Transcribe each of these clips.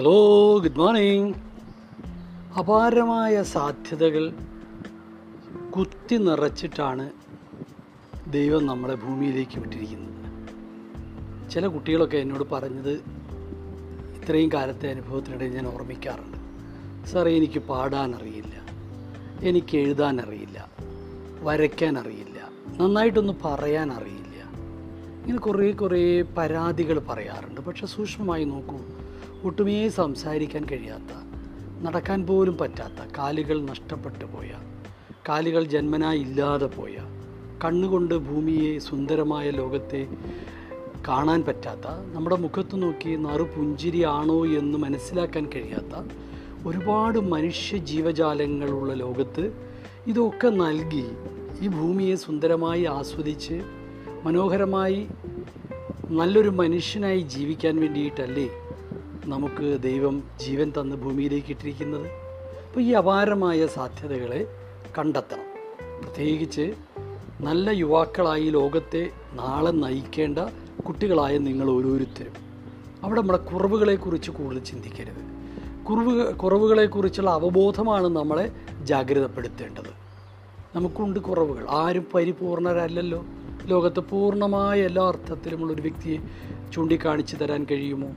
Hello good morning അപാരമായ സാധ്യതകൾ കുത്തി നിറച്ചിട്ടാണ് ദൈവം നമ്മളെ ഭൂമിയിലേക്ക് വിട്ടിരിക്കുന്നത്. ചില കുട്ടികളൊക്കെ എന്നോട് പറഞ്ഞത് ഇത്രയും കാലത്തെ അനുഭവത്തിനിടെ ഞാൻ ഓർമ്മിക്കാറുണ്ട്. സാറേ എനിക്ക് പാടാൻ അറിയില്ല എനിക്ക് വരയ്ക്കാൻ അറിയില്ല നന്നായിട്ടൊന്ന് പറയാൻ അറിയില്ല ഇങ്ങനെ കുറേ കുറേ പരാതികൾ പറയാറുണ്ട്. പക്ഷെ സൂക്ഷ്മമായി നോക്കൂ. ഒട്ടുമേ സംസാരിക്കാൻ കഴിയാത്ത നടക്കാൻ പോലും പറ്റാത്ത കാലുകൾ നഷ്ടപ്പെട്ടു പോയ കാലുകൾ ജന്മനാ ഇല്ലാതെ പോയ കണ്ണുകൊണ്ട് ഭൂമിയെ സുന്ദരമായ ലോകത്തെ കാണാൻ പറ്റാത്ത നമ്മുടെ മുഖത്ത് നോക്കി നറു പുഞ്ചിരിയാണോ എന്ന് മനസ്സിലാക്കാൻ കഴിയാത്ത ഒരുപാട് മനുഷ്യ ജീവജാലങ്ങളുള്ള ലോകത്ത് ഇതൊക്കെ നൽകി ഈ ഭൂമിയെ സുന്ദരമായി ആസ്വദിച്ച് മനോഹരമായി നല്ലൊരു മനുഷ്യനായി ജീവിക്കാൻ വേണ്ടിയിട്ടല്ലേ നമുക്ക് ദൈവം ജീവൻ തന്ന് ഭൂമിയിലേക്ക് ഇട്ടിരിക്കുന്നത് അപ്പോൾ ഈ അപാരമായ സാധ്യതകളെ കണ്ടെത്തണം. പ്രത്യേകിച്ച് നല്ല യുവാക്കളായി ലോകത്തെ നാളെ നയിക്കേണ്ട കുട്ടികളായ നിങ്ങൾ ഓരോരുത്തരും. അവിടെ നമ്മുടെ കുറവുകളെക്കുറിച്ച് കൂടുതൽ ചിന്തിക്കരുത്. കുറവ് കുറവുകളെക്കുറിച്ചുള്ള അവബോധമാണ് നമ്മളെ ജാഗ്രതപ്പെടുത്തേണ്ടത്. നമുക്കുണ്ട് കുറവുകൾ. ആരും പരിപൂർണരല്ലല്ലോ. ലോകത്ത് പൂർണമായ എല്ലാ അർത്ഥത്തിലുമുള്ള ഒരു വ്യക്തിയെ ചൂണ്ടിക്കാണിച്ചു തരാൻ കഴിയുമോ?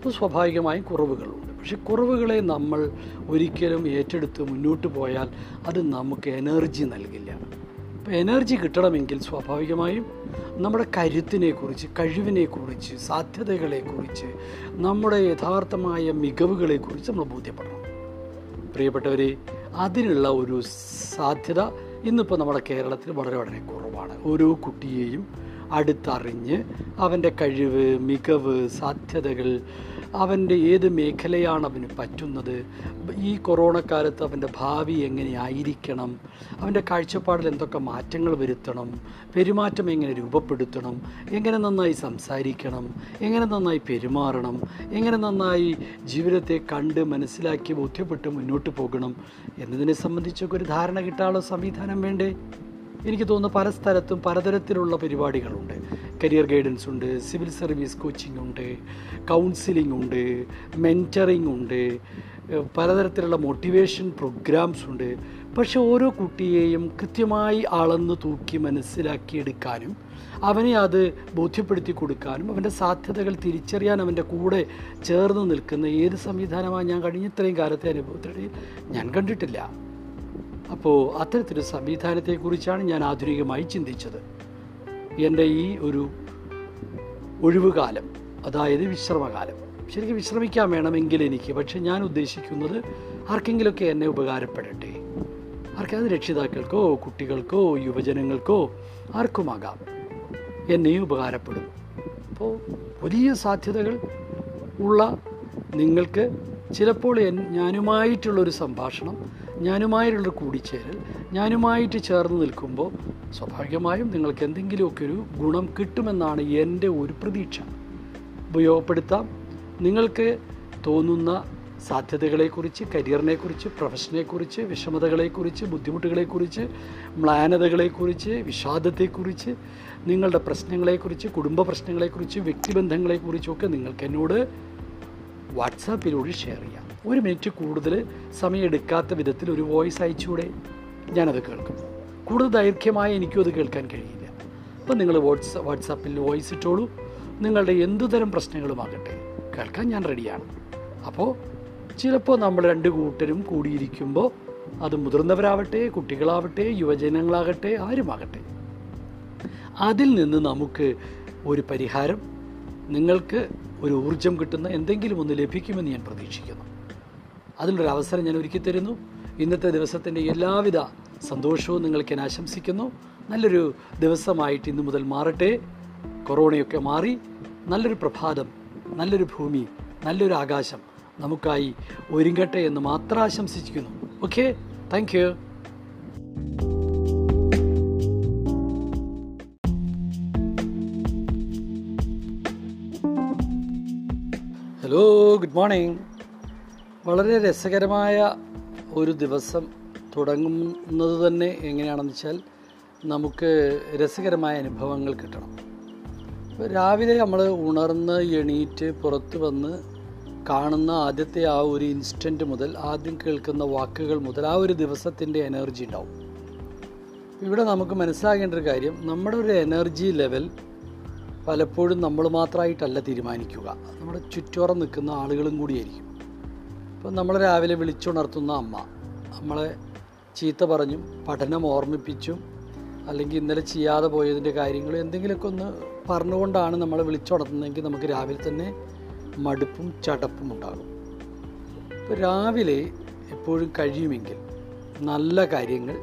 അപ്പോൾ സ്വാഭാവികമായും കുറവുകളുണ്ട്. പക്ഷെ കുറവുകളെ നമ്മൾ ഒരിക്കലും ഏറ്റെടുത്ത് മുന്നോട്ട് പോയാൽ അത് നമുക്ക് എനർജി നൽകില്ല. അപ്പോൾ എനർജി കിട്ടണമെങ്കിൽ സ്വാഭാവികമായും നമ്മുടെ കരുത്തിനെക്കുറിച്ച് കഴിവിനെക്കുറിച്ച് സാധ്യതകളെക്കുറിച്ച് നമ്മുടെ യഥാർത്ഥമായ മികവുകളെക്കുറിച്ച് നമ്മൾ ബോധ്യപ്പെടണം. പ്രിയപ്പെട്ടവരെ അതിനുള്ള ഒരു സാധ്യത ഇന്നിപ്പോൾ നമ്മുടെ കേരളത്തിൽ വളരെ വളരെ കുറവാണ്. ഓരോ കുട്ടിയെയും അടുത്തറിഞ്ഞ് അവന്റെ കഴിവ് മികവ് സാധ്യതകൾ അവന്റെ ഏത് മേഖലയാണ് അവന് പറ്റുന്നത് ഈ കൊറോണ കാലത്ത് അവന്റെ ഭാവി എങ്ങനെയായിരിക്കണം അവന്റെ കാഴ്ചപ്പാടിൽ എന്തൊക്കെ മാറ്റങ്ങൾ വരുത്തണം പെരുമാറ്റം എങ്ങനെ രൂപപ്പെടുത്തണം എങ്ങനെ നന്നായി സംസാരിക്കണം എങ്ങനെ നന്നായി പെരുമാറണം എങ്ങനെ നന്നായി ജീവിതത്തെ കണ്ട് മനസ്സിലാക്കി ബോധ്യപ്പെട്ട് മുന്നോട്ട് പോകണം എന്നതിനെ സംബന്ധിച്ചൊക്കെ ഒരു ധാരണ കിട്ടാനുള്ള സംവിധാനം വേണ്ടേ? എനിക്ക് തോന്നുന്നു പല സ്ഥലത്തും പലതരത്തിലുള്ള പരിപാടികളുണ്ട്. കരിയർ ഗൈഡൻസ് ഉണ്ട് സിവിൽ സർവീസ് കോച്ചിങ് ഉണ്ട് കൗൺസിലിംഗ് ഉണ്ട് മെന്ററിങ് ഉണ്ട് പലതരത്തിലുള്ള മോട്ടിവേഷൻ പ്രോഗ്രാംസ് ഉണ്ട്. പക്ഷെ ഓരോ കുട്ടിയെയും കൃത്യമായി അളന്ന് തൂക്കി മനസ്സിലാക്കിയെടുക്കാനും അവനെ അത് ബോധ്യപ്പെടുത്തി കൊടുക്കാനും അവന്റെ സാധ്യതകൾ തിരിച്ചറിയാൻ അവന്റെ കൂടെ ചേർന്ന് നിൽക്കുന്ന ഏത് സംവിധാനമാണ് ഞാൻ കഴിഞ്ഞ ഇത്രയും കാലത്തെ അനുഭവത്തിനിടയിൽ ഞാൻ കണ്ടിട്ടില്ല. അപ്പോൾ അത്തരത്തിലൊരു സംവിധാനത്തെക്കുറിച്ചാണ് ഞാൻ ആധുനികമായി ചിന്തിച്ചത്. എന്റെ ഈ ഒരു ഒഴിവുകാലം അതായത് വിശ്രമകാലം. ശരിക്കും വിശ്രമിക്കാൻ വേണമെങ്കിൽ എനിക്ക് പക്ഷെ ഞാൻ ഉദ്ദേശിക്കുന്നത് ആർക്കെങ്കിലുമൊക്കെ എന്നെ ഉപകാരപ്പെടട്ടെ. ആർക്കും രക്ഷിതാക്കൾക്കോ കുട്ടികൾക്കോ യുവജനങ്ങൾക്കോ ആർക്കുമാകാം. എന്നെയും ഉപകാരപ്പെടും. അപ്പോൾ വലിയ സാധ്യതകൾ ഉള്ള നിങ്ങൾക്ക് ചിലപ്പോൾ ഞാനുമായിട്ടുള്ളൊരു സംഭാഷണം ഞാനുമായിട്ടുള്ളൊരു കൂടിച്ചേരൽ ഞാനുമായിട്ട് ചേർന്ന് നിൽക്കുമ്പോൾ സ്വാഭാവികമായും നിങ്ങൾക്ക് എന്തെങ്കിലുമൊക്കെ ഒരു ഗുണം കിട്ടുമെന്നാണ് എന്റെ ഒരു പ്രതീക്ഷ. ഉപയോഗപ്പെടുത്താം. നിങ്ങൾക്ക് തോന്നുന്ന സാധ്യതകളെക്കുറിച്ച് കരിയറിനെക്കുറിച്ച് പ്രൊഫഷനെക്കുറിച്ച് വിഷമതകളെക്കുറിച്ച് ബുദ്ധിമുട്ടുകളെക്കുറിച്ച് മ്ലാനതകളെക്കുറിച്ച് വിഷാദത്തെക്കുറിച്ച് നിങ്ങളുടെ പ്രശ്നങ്ങളെക്കുറിച്ച് കുടുംബ പ്രശ്നങ്ങളെക്കുറിച്ച് വ്യക്തിബന്ധങ്ങളെക്കുറിച്ചൊക്കെ നിങ്ങൾക്ക് എന്നോട് വാട്സാപ്പിലൂടെ ഷെയർ ചെയ്യാം. ഒരു മിനിറ്റ് കൂടുതൽ സമയമെടുക്കാത്ത വിധത്തിൽ ഒരു വോയിസ് അയച്ചുകൂടെ? ഞാനത് കേൾക്കും. കൂടുതൽ ദൈർഘ്യമായി എനിക്കും അത് കേൾക്കാൻ കഴിയില്ല. അപ്പം നിങ്ങൾ വാട്സ് വാട്സാപ്പിൽ വോയിസ് ഇട്ടോളൂ. നിങ്ങളുടെ എന്തുതരം പ്രശ്നങ്ങളുമാകട്ടെ കേൾക്കാൻ ഞാൻ റെഡിയാണ് അപ്പോൾ ചിലപ്പോൾ നമ്മൾ രണ്ട് കൂട്ടരും കൂടിയിരിക്കുമ്പോൾ അത് മുതിർന്നവരാവട്ടെ കുട്ടികളാവട്ടെ യുവജനങ്ങളാകട്ടെ ആരുമാകട്ടെ. അതിൽ നിന്ന് നമുക്ക് ഒരു പരിഹാരം നിങ്ങൾക്ക് ഒരു ഊർജം കിട്ടുന്ന എന്തെങ്കിലും ഒന്ന് ലഭിക്കുമെന്ന് ഞാൻ പ്രതീക്ഷിക്കുന്നു. അതിനൊരു അവസരം ഞാൻ ഒരുക്കി തരുന്നു. ഇന്നത്തെ ദിവസത്തിന്റെ എല്ലാവിധ സന്തോഷവും നിങ്ങൾക്ക് ഞാൻ ആശംസിക്കുന്നു. നല്ലൊരു ദിവസമായിട്ട് ഇന്നു മുതൽ മാറട്ടെ. കൊറോണയൊക്കെ മാറി നല്ലൊരു പ്രഭാതം നല്ലൊരു ഭൂമി നല്ലൊരു ആകാശം നമുക്കായി ഒരുങ്ങട്ടെ എന്ന് മാത്രം ആശംസിച്ചിരിക്കുന്നു okay? Thank you hello good morning വളരെ രസകരമായ ഒരു ദിവസം തുടങ്ങുന്നത് തന്നെ എങ്ങനെയാണെന്ന് വെച്ചാൽ നമുക്ക് രസകരമായ അനുഭവങ്ങൾ കിട്ടണം. രാവിലെ നമ്മൾ ഉണർന്ന് എണീറ്റ് പുറത്ത് വന്ന് കാണുന്ന ആദ്യത്തെ ആ ഒരു ഇൻസ്റ്റന്റ് മുതൽ ആദ്യം കേൾക്കുന്ന വാക്കുകൾ മുതൽ ആ ഒരു ദിവസത്തിന്റെ എനർജി ഉണ്ടാവും. ഇവിടെ നമുക്ക് മനസ്സിലാകേണ്ട ഒരു കാര്യം നമ്മുടെ ഒരു എനർജി ലെവൽ പലപ്പോഴും നമ്മൾ മാത്രമായിട്ടല്ല തീരുമാനിക്കുക. നമ്മുടെ ചുറ്റോറം നിൽക്കുന്ന ആളുകളും കൂടിയായിരിക്കും. ഇപ്പം നമ്മൾ രാവിലെ വിളിച്ചുണർത്തുന്ന അമ്മ നമ്മളെ ചീത്ത പറഞ്ഞും പഠനം ഓർമ്മിപ്പിച്ചും അല്ലെങ്കിൽ ഇന്നലെ ചെയ്യാതെ പോയതിന്റെ കാര്യങ്ങൾ എന്തെങ്കിലുമൊക്കെ ഒന്ന് പറഞ്ഞുകൊണ്ടാണ് നമ്മളെ വിളിച്ചുണർത്തുന്നതെങ്കിൽ നമുക്ക് രാവിലെ തന്നെ മടുപ്പും ചടപ്പും ഉണ്ടാകും. ഇപ്പോൾ രാവിലെ എപ്പോഴും കഴിയുമെങ്കിൽ നല്ല കാര്യങ്ങൾ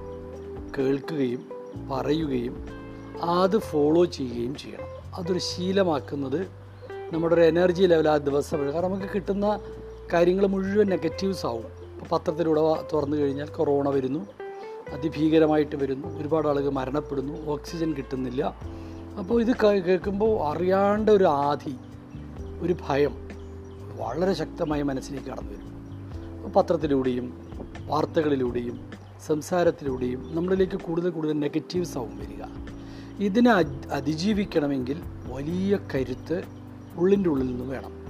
കേൾക്കുകയും പറയുകയും അത് ഫോളോ ചെയ്യുകയും ചെയ്യണം. അതൊരു ശീലമാക്കുന്നത് നമ്മുടെ ഒരു എനർജി ലെവൽ ആ ദിവസം കാരണം നമുക്ക് കിട്ടുന്ന കാര്യങ്ങൾ മുഴുവൻ നെഗറ്റീവ്സ് ആവും. ഇപ്പോൾ പത്രത്തിലൂടെ തുറന്നു കഴിഞ്ഞാൽ കൊറോണ വരുന്നു. അതിഭീകരമായിട്ട് വരുന്നു. ഒരുപാട് ആളുകൾ മരണപ്പെടുന്നു. ഓക്സിജൻ കിട്ടുന്നില്ല. അപ്പോൾ ഇത് കേൾക്കുമ്പോൾ അറിയാണ്ട് ഒരു ആധി ഒരു ഭയം വളരെ ശക്തമായി മനസ്സിലേക്ക് കടന്നു വരും. പത്രത്തിലൂടെയും വാർത്തകളിലൂടെയും സംസാരത്തിലൂടെയും നമ്മളിലേക്ക് കൂടുതൽ കൂടുതൽ നെഗറ്റീവ്സ് ആവും വരിക. ഇതിനെ അതിജീവിക്കണമെങ്കിൽ വലിയ കരുത്ത് ഉള്ളിന്റെ ഉള്ളിൽ നിന്ന് വേണം.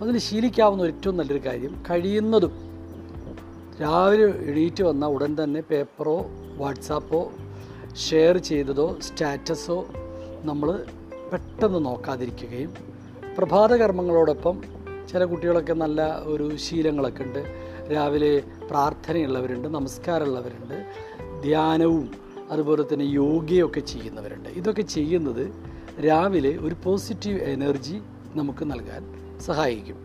അതിന് ശീലിക്കാവുന്ന ഏറ്റവും നല്ലൊരു കാര്യം കഴിയുന്നതും രാവിലെ എണീറ്റ് വന്ന ഉടൻ തന്നെ പേപ്പറോ വാട്സാപ്പോ ഷെയർ ചെയ്തതോ സ്റ്റാറ്റസോ നമ്മൾ പെട്ടെന്ന് നോക്കാതിരിക്കുകയും പ്രഭാത കർമ്മങ്ങളോടൊപ്പം ചില കുട്ടികളൊക്കെ നല്ല ഒരു ശീലങ്ങളൊക്കെ ഉണ്ട്. രാവിലെ പ്രാർത്ഥനയുള്ളവരുണ്ട് നമസ്കാരമുള്ളവരുണ്ട് ധ്യാനവും അതുപോലെ തന്നെ യോഗയൊക്കെ ചെയ്യുന്നവരുണ്ട്. ഇതൊക്കെ ചെയ്യുന്നത് രാവിലെ ഒരു പോസിറ്റീവ് എനർജി നമുക്ക് നൽകാൻ സഹായിക്കും.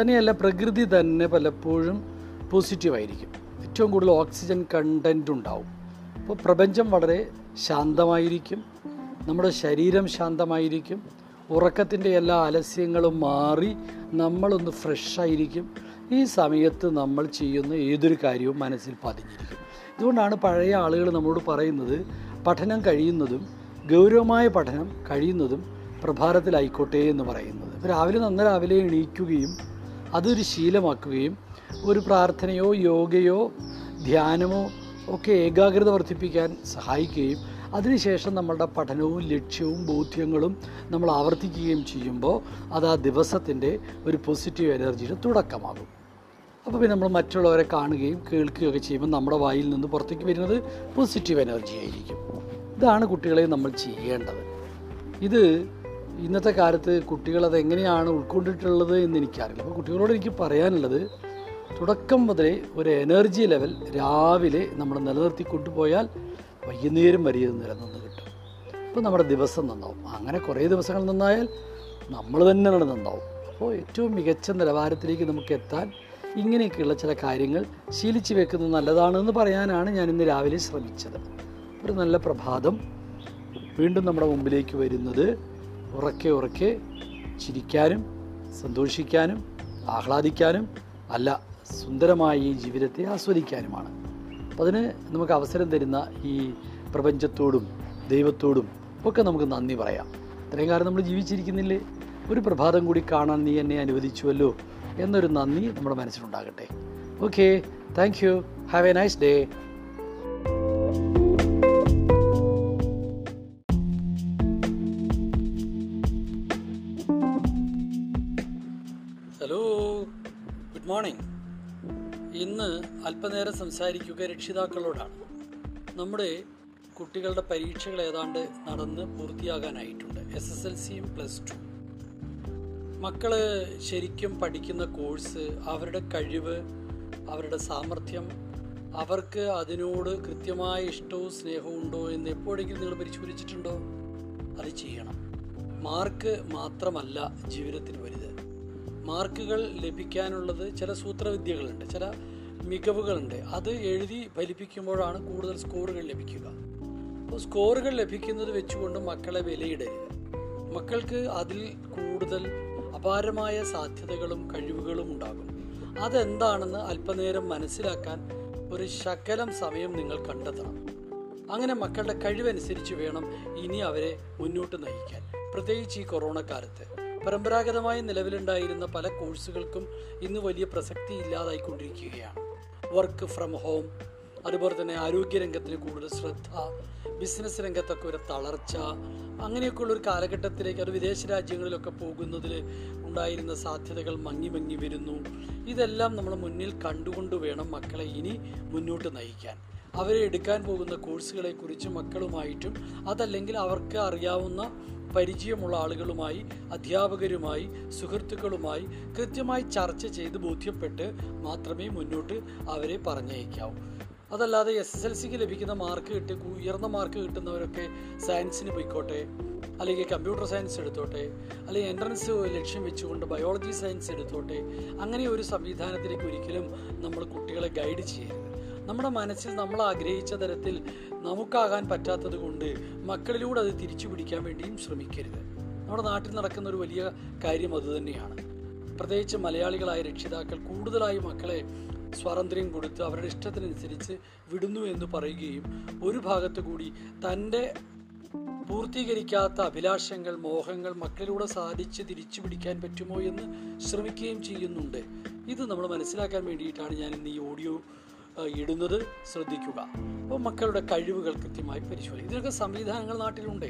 തന്നെയല്ല പ്രകൃതി തന്നെ പലപ്പോഴും പോസിറ്റീവായിരിക്കും. ഏറ്റവും കൂടുതൽ ഓക്സിജൻ കണ്ടന്റ് ഉണ്ടാവും. അപ്പോൾ പ്രപഞ്ചം വളരെ ശാന്തമായിരിക്കും. നമ്മുടെ ശരീരം ശാന്തമായിരിക്കും. ഉറക്കത്തിന്റെ എല്ലാ ആലസ്യങ്ങളും മാറി നമ്മളൊന്ന് ഫ്രഷായിരിക്കും. ഈ സമയത്ത് നമ്മൾ ചെയ്യുന്ന ഏതൊരു കാര്യവും മനസ്സിൽ പതിഞ്ഞിരിക്കും. ഇതുകൊണ്ടാണ് പഴയ ആളുകൾ നമ്മളോട് പറയുന്നത് പഠനം കഴിയുന്നതും ഗൗരവമായ പഠനം കഴിയുന്നതും പ്രഭാതത്തിലായിക്കോട്ടെ എന്ന് പറയുന്നത്. രാവിലെ നന്ന രാവിലെ എണീക്കുകയും അതൊരു ശീലമാക്കുകയും ഒരു പ്രാർത്ഥനയോ യോഗയോ ധ്യാനമോ ഒക്കെ ഏകാഗ്രത വർദ്ധിപ്പിക്കാൻ സഹായിക്കുകയും അതിനുശേഷം നമ്മളുടെ പഠനവും ലക്ഷ്യവും ബോധ്യങ്ങളും നമ്മൾ ആവർത്തിക്കുകയും ചെയ്യുമ്പോൾ അത് ആ ദിവസത്തിന്റെ ഒരു പോസിറ്റീവ് എനർജിയുടെ തുടക്കമാകും. അപ്പോൾ പിന്നെ നമ്മൾ മറ്റുള്ളവരെ കാണുകയും കേൾക്കുകയൊക്കെ ചെയ്യുമ്പോൾ നമ്മുടെ വായിൽ നിന്ന് പുറത്തേക്ക് വരുന്നത് പോസിറ്റീവ് എനർജി ആയിരിക്കും ഇതാണ് കുട്ടികളെ നമ്മൾ ചെയ്യേണ്ടത്. ഇത് ഇന്നത്തെ കാലത്ത് കുട്ടികൾ അത് എങ്ങനെയാണ് ഉൾക്കൊണ്ടിട്ടുള്ളത് എന്ന് എനിക്കറിയില്ല. അപ്പോൾ കുട്ടികളോട് എനിക്ക് പറയാനുള്ളത് തുടക്കം മുതലേ ഒരു എനർജി ലെവൽ രാവിലെ നമ്മൾ നിലനിർത്തി കൊണ്ടുപോയാൽ വൈകുന്നേരം വരെ ഇത് നിലനിന്ന് കിട്ടും. അപ്പോൾ നമ്മുടെ ദിവസം നന്നാവും. അങ്ങനെ കുറേ ദിവസങ്ങൾ നന്നായാൽ നമ്മൾ തന്നെ നന്നാവും. അപ്പോൾ ഏറ്റവും മികച്ച നിലവാരത്തിലേക്ക് നമുക്ക് എത്താൻ ഇങ്ങനെയൊക്കെയുള്ള ചില കാര്യങ്ങൾ ശീലിച്ചു വെക്കുന്നത് നല്ലതാണെന്ന് പറയാനാണ് ഞാൻ ഇന്ന് രാവിലെ ശ്രമിച്ചത്. ഒരു നല്ല പ്രഭാതം വീണ്ടും നമ്മുടെ മുമ്പിലേക്ക് വരുന്നത്. ഉറക്കെ ഉറക്കെ ചിരിക്കാനും സന്തോഷിക്കാനും ആഹ്ലാദിക്കാനും അല്ല സുന്ദരമായ ഈ ജീവിതത്തെ ആസ്വദിക്കാനുമാണ്. അപ്പം അതിന് നമുക്ക് അവസരം തരുന്ന ഈ പ്രപഞ്ചത്തോടും ദൈവത്തോടും ഒക്കെ നമുക്ക് നന്ദി പറയാം. ഇത്രയും കാലം നമ്മൾ ജീവിച്ചിരിക്കുന്നില്ലേ? ഒരു പ്രഭാതം കൂടി കാണാൻ നീ എന്നെ അനുവദിച്ചുവല്ലോ എന്നൊരു നന്ദി നമ്മുടെ മനസ്സിലുണ്ടാകട്ടെ. Okay thank you have a nice day അല്പനേരം സംസാരിക്കുക രക്ഷിതാക്കളോടാണ്. നമ്മുടെ കുട്ടികളുടെ പരീക്ഷകൾ ഏതാണ്ട് നടന്ന് പൂർത്തിയാകാനായിട്ടുണ്ട്. എസ് എസ് എൽ സിയും പ്ലസ് ടു മക്കൾ ശരിക്കും പഠിക്കുന്ന കോഴ്സ് അവരുടെ കഴിവ് അവരുടെ സാമർഥ്യം അവർക്ക് അതിനോട് കൃത്യമായ ഇഷ്ടവും സ്നേഹവും ഉണ്ടോ എന്ന് എപ്പോഴെങ്കിലും നിങ്ങൾ പരിശോധിച്ചിട്ടുണ്ടോ? അത് ചെയ്യണം. മാർക്ക് മാത്രമല്ല ജീവിതത്തിന് വലുത്. മാർക്കുകൾ ലഭിക്കാനുള്ളത് ചില സൂത്രവിദ്യകളുണ്ട്. ചില മികവുകളുണ്ട്. അത് എഴുതി ഫലിപ്പിക്കുമ്പോഴാണ് കൂടുതൽ സ്കോറുകൾ ലഭിക്കുക. അപ്പോൾ സ്കോറുകൾ ലഭിക്കുന്നത് വെച്ചുകൊണ്ട് മക്കളെ വിലയിടരുത്. മക്കൾക്ക് അതിൽ കൂടുതൽ അപാരമായ സാധ്യതകളും കഴിവുകളും ഉണ്ടാകും. അതെന്താണെന്ന് അല്പനേരം മനസ്സിലാക്കാൻ ഒരു ശകലം സമയം നിങ്ങൾ കണ്ടെത്തണം. അങ്ങനെ മക്കളുടെ കഴിവനുസരിച്ച് വേണം ഇനി അവരെ മുന്നോട്ട് നയിക്കാൻ. പ്രത്യേകിച്ച് ഈ കൊറോണ കാലത്ത്. പരമ്പരാഗതമായി നിലവിലുണ്ടായിരുന്ന പല കോഴ്സുകൾക്കും ഇന്ന് വലിയ പ്രസക്തി ഇല്ലാതായിക്കൊണ്ടിരിക്കുകയാണ്. വർക്ക് ഫ്രം ഹോം അതുപോലെ തന്നെ ആരോഗ്യരംഗത്തിന് കൂടുതൽ ശ്രദ്ധ ബിസിനസ് രംഗത്തൊക്കെ ഒരു തളർച്ച അങ്ങനെയൊക്കെയുള്ള ഒരു കാലഘട്ടത്തിലേക്ക് അത് വിദേശ രാജ്യങ്ങളിലൊക്കെ പോകുന്നതിൽ ഉണ്ടായിരുന്ന സാധ്യതകൾ മങ്ങി മങ്ങി വരുന്നു. ഇതെല്ലാം നമ്മൾ മുന്നിൽ കണ്ടുകൊണ്ട് വേണം മക്കളെ ഇനി മുന്നോട്ട് നയിക്കാൻ. അവരെ എടുക്കാൻ പോകുന്ന കോഴ്സുകളെ കുറിച്ച് മക്കളുമായിട്ടും അതല്ലെങ്കിൽ അവർക്ക് അറിയാവുന്ന പരിചയമുള്ള ആളുകളുമായി അധ്യാപകരുമായി സുഹൃത്തുക്കളുമായി കൃത്യമായി ചർച്ച ചെയ്ത് ബോധ്യപ്പെട്ട് മാത്രമേ മുന്നോട്ട് അവരെ പറഞ്ഞയക്കാവൂ. അതല്ലാതെ എസ് എസ് എൽ സിക്ക് ലഭിക്കുന്ന മാർക്ക് കിട്ടി ഉയർന്ന മാർക്ക് കിട്ടുന്നവരൊക്കെ സയൻസിന് പോയിക്കോട്ടെ അല്ലെങ്കിൽ കമ്പ്യൂട്ടർ സയൻസ് എടുത്തോട്ടെ അല്ലെങ്കിൽ എൻട്രൻസ് ലക്ഷ്യം വെച്ചുകൊണ്ട് ബയോളജി സയൻസ് എടുത്തോട്ടെ അങ്ങനെ ഒരു സംവിധാനത്തിലേക്ക് ഒരിക്കലും നമ്മൾ കുട്ടികളെ ഗൈഡ് ചെയ്യരുത്. നമ്മുടെ മനസ്സിൽ നമ്മൾ ആഗ്രഹിച്ച തരത്തിൽ നമുക്കാകാൻ പറ്റാത്തത് കൊണ്ട് മക്കളിലൂടെ അത് തിരിച്ചു പിടിക്കാൻ വേണ്ടിയും ശ്രമിക്കരുത്. നമ്മുടെ നാട്ടിൽ നടക്കുന്ന ഒരു വലിയ കാര്യം അതുതന്നെയാണ് പ്രത്യേകിച്ച് മലയാളികളായ രക്ഷിതാക്കൾ കൂടുതലായി മക്കളെ സ്വാതന്ത്ര്യം കൊടുത്ത് അവരുടെ ഇഷ്ടത്തിനനുസരിച്ച് വിടുന്നു എന്ന് പറയുകയും ഒരു ഭാഗത്തു കൂടി തന്റെ പൂർത്തീകരിക്കാത്ത അഭിലാഷങ്ങൾ മോഹങ്ങൾ മക്കളിലൂടെ സാധിച്ച് തിരിച്ചു പിടിക്കാൻ പറ്റുമോ എന്ന് ശ്രമിക്കുകയും ചെയ്യുന്നുണ്ട്. ഇത് നമ്മൾ മനസ്സിലാക്കാൻ വേണ്ടിയിട്ടാണ് ഞാൻ ഇന്ന് ഈ ഓഡിയോ ഇടുന്നത് ശ്രദ്ധിക്കുക. അപ്പോൾ മക്കളുടെ കഴിവുകൾ കൃത്യമായി പരിശോധിക്കും ഇതിനൊക്കെ സംവിധാനങ്ങൾ നാട്ടിലുണ്ട്.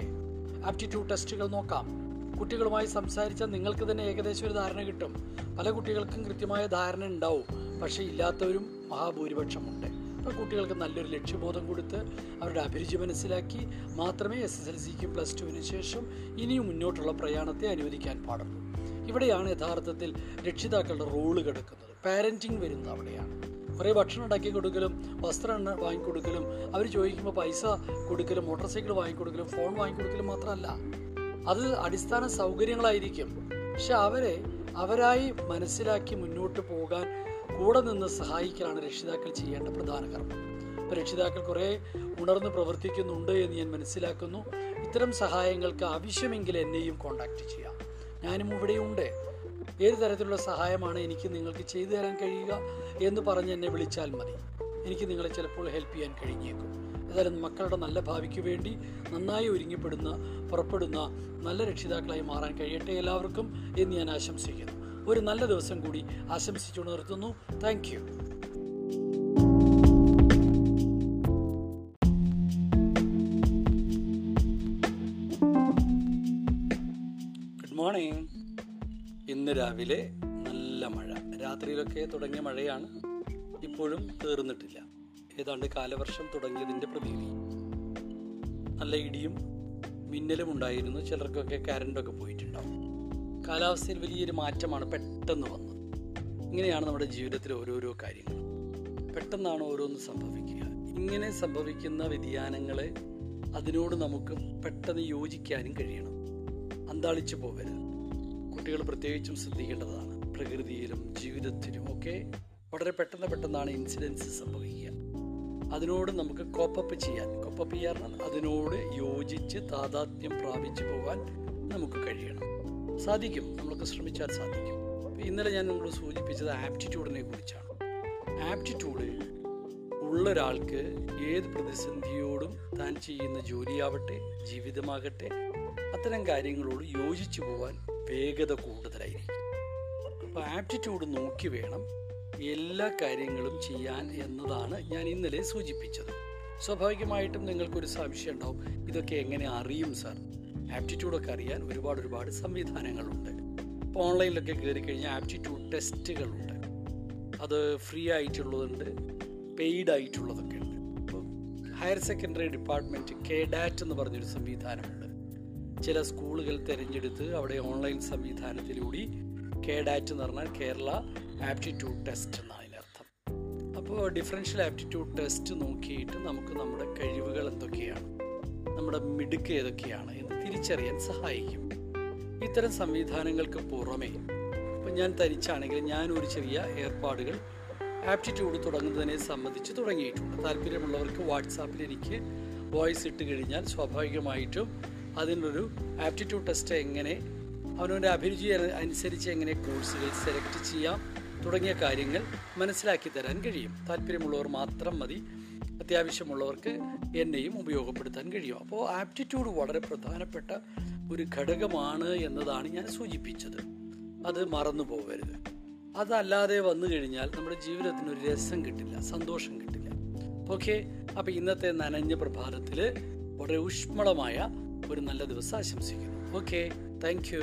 ആപ്റ്റിറ്റ്യൂഡ് ടെസ്റ്റുകൾ നോക്കാം. കുട്ടികളുമായി സംസാരിച്ചാൽ നിങ്ങൾക്ക് തന്നെ ഏകദേശം ഒരു ധാരണ കിട്ടും. പല കുട്ടികൾക്കും കൃത്യമായ ധാരണ ഉണ്ടാവും. പക്ഷേ ഇല്ലാത്തവരും മഹാഭൂരിപക്ഷമുണ്ട്. അപ്പോൾ കുട്ടികൾക്ക് നല്ലൊരു ലക്ഷ്യബോധം കൊടുത്ത് അവരുടെ അഭിരുചി മനസ്സിലാക്കി മാത്രമേ എസ് എസ് എൽ സിക്ക് പ്ലസ് ടുവിന് ശേഷം ഇനിയും മുന്നോട്ടുള്ള പ്രയാണത്തെ അനുവദിക്കാൻ പാടുള്ളൂ. ഇവിടെയാണ് യഥാർത്ഥത്തിൽ രക്ഷിതാക്കളുടെ റോൾ കിടക്കുന്നത്. പാരന്റിങ് വരുന്നത് അവിടെയാണ്. കുറേ ഭക്ഷണം ഉണ്ടാക്കി കൊടുക്കലും വസ്ത്രം വാങ്ങിക്കൊടുക്കലും. അവർ ചോദിക്കുമ്പോൾ പൈസ കൊടുക്കലും മോട്ടോർ സൈക്കിൾ വാങ്ങിക്കൊടുക്കലും ഫോൺ വാങ്ങിക്കൊടുക്കലും മാത്രമല്ല. അത് അടിസ്ഥാന സൗകര്യങ്ങളായിരിക്കും. പക്ഷെ അവരെ അവരായി മനസ്സിലാക്കി മുന്നോട്ട് പോകാൻ കൂടെ നിന്ന് സഹായിക്കലാണ് രക്ഷിതാക്കൾ ചെയ്യേണ്ട പ്രധാന കർമ്മം. ഇപ്പോൾ രക്ഷിതാക്കൾ കുറേ ഉണർന്ന് പ്രവർത്തിക്കുന്നുണ്ട് എന്ന് ഞാൻ മനസ്സിലാക്കുന്നു. ഇത്തരം സഹായങ്ങൾക്ക് ആവശ്യമെങ്കിൽ എന്നെയും കോണ്ടാക്ട് ചെയ്യാം. ഞാനും ഇവിടെയുണ്ട്. ഏത് തരത്തിലുള്ള സഹായമാണ് എനിക്ക് നിങ്ങൾക്ക് ചെയ്തു തരാൻ കഴിയുക എന്ന് പറഞ്ഞ് എന്നെ വിളിച്ചാൽ മതി. എനിക്ക് നിങ്ങളെ ചിലപ്പോൾ ഹെൽപ്പ് ചെയ്യാൻ കഴിഞ്ഞേക്കും. ഏതായാലും മക്കളുടെ നല്ല ഭാവിക്ക് വേണ്ടി നന്നായി ഒരുങ്ങിപ്പെടുന്ന പുറപ്പെടുന്ന നല്ല രക്ഷിതാക്കളായി മാറാൻ കഴിയട്ടെ എല്ലാവർക്കും എന്ന് ഞാൻ ആശംസിക്കുന്നു. ഒരു നല്ല ദിവസം കൂടി ആശംസിച്ചുകൊണ്ട് നിർത്തുന്നു. താങ്ക് രാവിലെ നല്ല മഴ. രാത്രിയിലൊക്കെ തുടങ്ങിയ മഴയാണ് ഇപ്പോഴും തീർന്നിട്ടില്ല. ഏതാണ്ട് കാലവർഷം തുടങ്ങിയതിന്റെ പ്രതീതി. നല്ല ഇടിയും മിന്നലും ഉണ്ടായിരുന്നു. ചിലർക്കൊക്കെ കരണ്ടൊക്കെ പോയിട്ടുണ്ടാവും. കാലാവസ്ഥയിൽ വലിയൊരു മാറ്റമാണ് പെട്ടെന്ന് വന്നത്. ഇങ്ങനെയാണ് നമ്മുടെ ജീവിതത്തിലെ ഓരോരോ കാര്യങ്ങൾ. പെട്ടെന്നാണ് ഓരോന്ന് സംഭവിക്കുക. ഇങ്ങനെ സംഭവിക്കുന്ന വ്യതിയാനങ്ങളെ അതിനോട് നമുക്ക് പെട്ടെന്ന് യോജിക്കാനും കഴിയണം. അന്താളിച്ചു പോകരുത്. കുട്ടികൾ പ്രത്യേകിച്ചും ശ്രദ്ധിക്കേണ്ടതാണ്. പ്രകൃതിയിലും ജീവിതത്തിലും ഒക്കെ വളരെ പെട്ടെന്ന് പെട്ടെന്നാണ് ഇൻസിഡൻസ് സംഭവിക്കുക. അതിനോട് നമുക്ക് കോപ്പപ്പ് ചെയ്യാൻ കോപ്പപ്പ് ചെയ്യാൻ അതിനോട് യോജിച്ച് താതാത്മ്യം പ്രാപിച്ചു പോകാൻ നമുക്ക് കഴിയണം. സാധിക്കും. നമുക്ക് ശ്രമിച്ചാൽ സാധിക്കും. ഇന്നലെ ഞാൻ നിങ്ങളോട് സൂചിപ്പിച്ചത് ആപ്റ്റിറ്റ്യൂഡിനെ കുറിച്ചാണ്. ആപ്റ്റിറ്റ്യൂഡ് ഉള്ള ഒരാൾക്ക് ഏത് പ്രതിസന്ധിയോടും താൻ ചെയ്യുന്ന ജോലിയാവട്ടെ ജീവിതമാകട്ടെ അത്തരം കാര്യങ്ങളോട് യോജിച്ചു പോകാൻ വേഗത കൂടുതലായിരിക്കും. അപ്പോൾ ആപ്റ്റിറ്റ്യൂഡ് നോക്കി വേണം എല്ലാ കാര്യങ്ങളും ചെയ്യാൻ എന്നതാണ് ഞാൻ ഇന്നലെ സൂചിപ്പിച്ചത്. സ്വാഭാവികമായിട്ടും നിങ്ങൾക്കൊരു സംശയം ഉണ്ടാവും. ഇതൊക്കെ എങ്ങനെ അറിയും സാർ? ആപ്റ്റിറ്റ്യൂഡൊക്കെ അറിയാൻ ഒരുപാട് ഒരുപാട് സംവിധാനങ്ങളുണ്ട്. ഇപ്പോൾ ഓൺലൈനിലൊക്കെ കയറി കഴിഞ്ഞാൽ ആപ്റ്റിറ്റ്യൂഡ് ടെസ്റ്റുകളുണ്ട് അത് ഫ്രീ ആയിട്ടുള്ളതുണ്ട് പെയ്ഡ് ആയിട്ടുള്ളതൊക്കെ ഉണ്ട്. ഇപ്പോൾ ഹയർ സെക്കൻഡറി ഡിപ്പാർട്ട്മെന്റ് കെ ഡാറ്റ് എന്ന് പറഞ്ഞൊരു സംവിധാനമുണ്ട്. ചില സ്കൂളുകൾ തിരഞ്ഞെടുത്ത് അവിടെ ഓൺലൈൻ സംവിധാനത്തിലൂടെ കേഡാറ്റ് എന്ന് പറഞ്ഞാൽ കേരള ആപ്റ്റിറ്റ്യൂഡ് ടെസ്റ്റ് എന്നാണ് അതിനർത്ഥം അപ്പോൾ ഡിഫറൻഷ്യൽ ആപ്റ്റിറ്റ്യൂഡ് ടെസ്റ്റ് നോക്കിയിട്ട് നമുക്ക് നമ്മുടെ കഴിവുകൾ എന്തൊക്കെയാണ് നമ്മുടെ മിടുക്ക് ഏതൊക്കെയാണ് എന്ന് തിരിച്ചറിയാൻ സഹായിക്കും. ഇത്തരം സംവിധാനങ്ങൾക്ക് പുറമേ ഇപ്പം ഞാൻ തനിച്ചാണെങ്കിൽ ഞാൻ ഒരു ചെറിയ ഏർപ്പാടുകൾ ആപ്റ്റിറ്റ്യൂഡ് തുടങ്ങുന്നതിനെ സംബന്ധിച്ച് തുടങ്ങിയിട്ടുണ്ട്. താല്പര്യമുള്ളവർക്ക് വാട്സാപ്പിൽ എനിക്ക് വോയിസ് ഇട്ട് കഴിഞ്ഞാൽ സ്വാഭാവികമായിട്ടും അതിനൊരു ആപ്റ്റിറ്റ്യൂഡ് ടെസ്റ്റ് എങ്ങനെ അവനവന്റെ അഭിരുചി അനുസരിച്ച് എങ്ങനെ കോഴ്സുകൾ സെലക്ട് ചെയ്യാം തുടങ്ങിയ കാര്യങ്ങൾ മനസ്സിലാക്കി തരാൻ കഴിയും. താല്പര്യമുള്ളവർ മാത്രം മതി. അത്യാവശ്യമുള്ളവർക്ക് എന്നെയും ഉപയോഗപ്പെടുത്താൻ കഴിയും. അപ്പോൾ ആപ്റ്റിറ്റ്യൂഡ് വളരെ പ്രധാനപ്പെട്ട ഒരു ഘടകമാണ് എന്നതാണ് ഞാൻ സൂചിപ്പിച്ചത്. അത് മറന്നു പോകരുത്. അതല്ലാതെ വന്നു കഴിഞ്ഞാൽ നമ്മുടെ ജീവിതത്തിന് ഒരു രസം കിട്ടില്ല സന്തോഷം കിട്ടില്ല. ഓക്കെ? അപ്പോൾ ഇന്നത്തെ നനഞ്ഞ പ്രഭാതത്തിൽ വളരെ ഊഷ്മളമായ ഒരു നല്ല ദിവസം ആശംസിക്കുന്നു. Okay thank you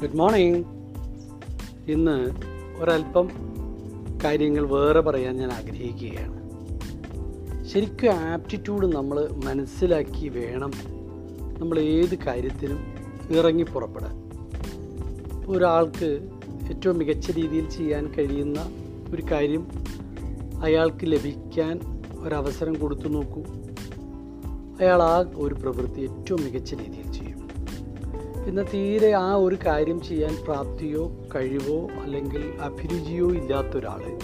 good morning ഇന്ന് ഒരല്പം കാര്യങ്ങൾ വേറെ പറയാൻ ഞാൻ ആഗ്രഹിക്കുകയാണ്. ശരിക്കും ആപ്റ്റിറ്റ്യൂഡ് നമ്മൾ മനസ്സിലാക്കി വേണം നമ്മൾ ഏത് കാര്യത്തിനും ഇറങ്ങി പുറപ്പെടാൻ. ഒരാൾക്ക് ഏറ്റവും മികച്ച രീതിയിൽ ചെയ്യാൻ കഴിയുന്ന ഒരു കാര്യം അയാൾക്ക് ലഭിക്കാൻ ഒരവസരം കൊടുത്തു നോക്കൂ. അയാൾ ആ ഒരു പ്രവൃത്തി ഏറ്റവും മികച്ച രീതിയിൽ ചെയ്യും. എന്നാൽ തീരെ ആ ഒരു കാര്യം ചെയ്യാൻ പ്രാപ്തിയോ കഴിവോ അല്ലെങ്കിൽ അഭിരുചിയോ ഇല്ലാത്ത ഒരാൾ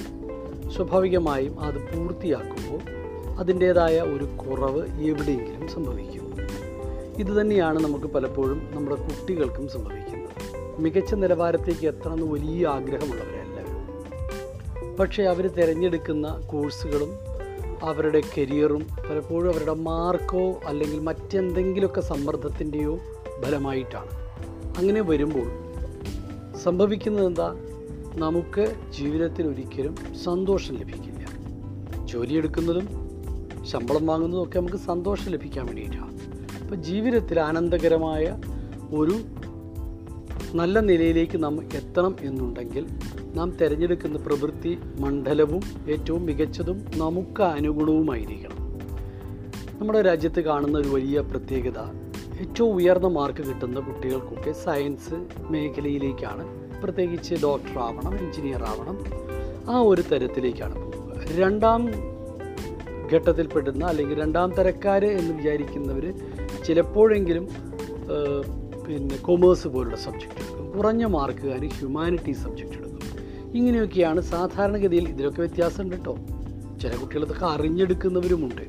സ്വാഭാവികമായും അത് പൂർത്തിയാക്കുമ്പോൾ അതിന്റേതായ ഒരു കുറവ് എവിടെയെങ്കിലും സംഭവിക്കും. ഇതുതന്നെയാണ് നമുക്ക് പലപ്പോഴും നമ്മുടെ കുട്ടികൾക്കും സംഭവിക്കുന്നത്. മികച്ച നിലവാരത്തേക്ക് എത്തണമെന്ന് വലിയ ആഗ്രഹമുള്ളവരെല്ലാവരും പക്ഷേ അവർ തിരഞ്ഞെടുക്കുന്ന കോഴ്സുകളും അവരുടെ കരിയറും പലപ്പോഴും അവരുടെ മാർക്കോ അല്ലെങ്കിൽ മറ്റെന്തെങ്കിലുമൊക്കെ സമ്മർദ്ദത്തിന്റെയോ ഫലമായിട്ടാണ്. അങ്ങനെ വരുമ്പോൾ സംഭവിക്കുന്നത് എന്താ? നമുക്ക് ജീവിതത്തിൽ ഒരിക്കലും സന്തോഷം ലഭിക്കില്ല. ജോലിയെടുക്കുന്നതും ശമ്പളം വാങ്ങുന്നതൊക്കെ നമുക്ക് സന്തോഷം ലഭിക്കാൻ വേണ്ടിയിട്ടാണ് അപ്പോൾ ജീവിതത്തിൽ ആനന്ദകരമായ ഒരു നല്ല നിലയിലേക്ക് നാം എത്തണം എന്നുണ്ടെങ്കിൽ നാം തിരഞ്ഞെടുക്കുന്ന പ്രവൃത്തി മണ്ഡലവും ഏറ്റവും മികച്ചതും നമുക്ക് അനുഗുണവുമായിരിക്കണം. നമ്മുടെ രാജ്യത്ത് കാണുന്ന ഒരു വലിയ പ്രത്യേകത ഏറ്റവും ഉയർന്ന മാർക്ക് കിട്ടുന്ന കുട്ടികൾക്കൊക്കെ സയൻസ് മേഖലയിലേക്കാണ് പ്രത്യേകിച്ച് ഡോക്ടർ ആവണം എഞ്ചിനീയർ ആവണം ആ ഒരു തരത്തിലേക്കാണ് പോവുക. രണ്ടാം ഘട്ടത്തിൽപ്പെടുന്ന അല്ലെങ്കിൽ രണ്ടാം തരക്കാർ എന്ന് വിചാരിക്കുന്നവർ ചിലപ്പോഴെങ്കിലും പിന്നെ കൊമേഴ്സ് പോലുള്ള സബ്ജക്റ്റ് എടുക്കും. കുറഞ്ഞ മാർക്കുകാർ ഹ്യൂമാനിറ്റി സബ്ജക്റ്റ് എടുക്കും. ഇങ്ങനെയൊക്കെയാണ് സാധാരണഗതിയിൽ ഇതിലൊക്കെ വ്യത്യാസമുണ്ട് കേട്ടോ ചില കുട്ടികളതൊക്കെ അറിഞ്ഞെടുക്കുന്നവരുമുണ്ട്.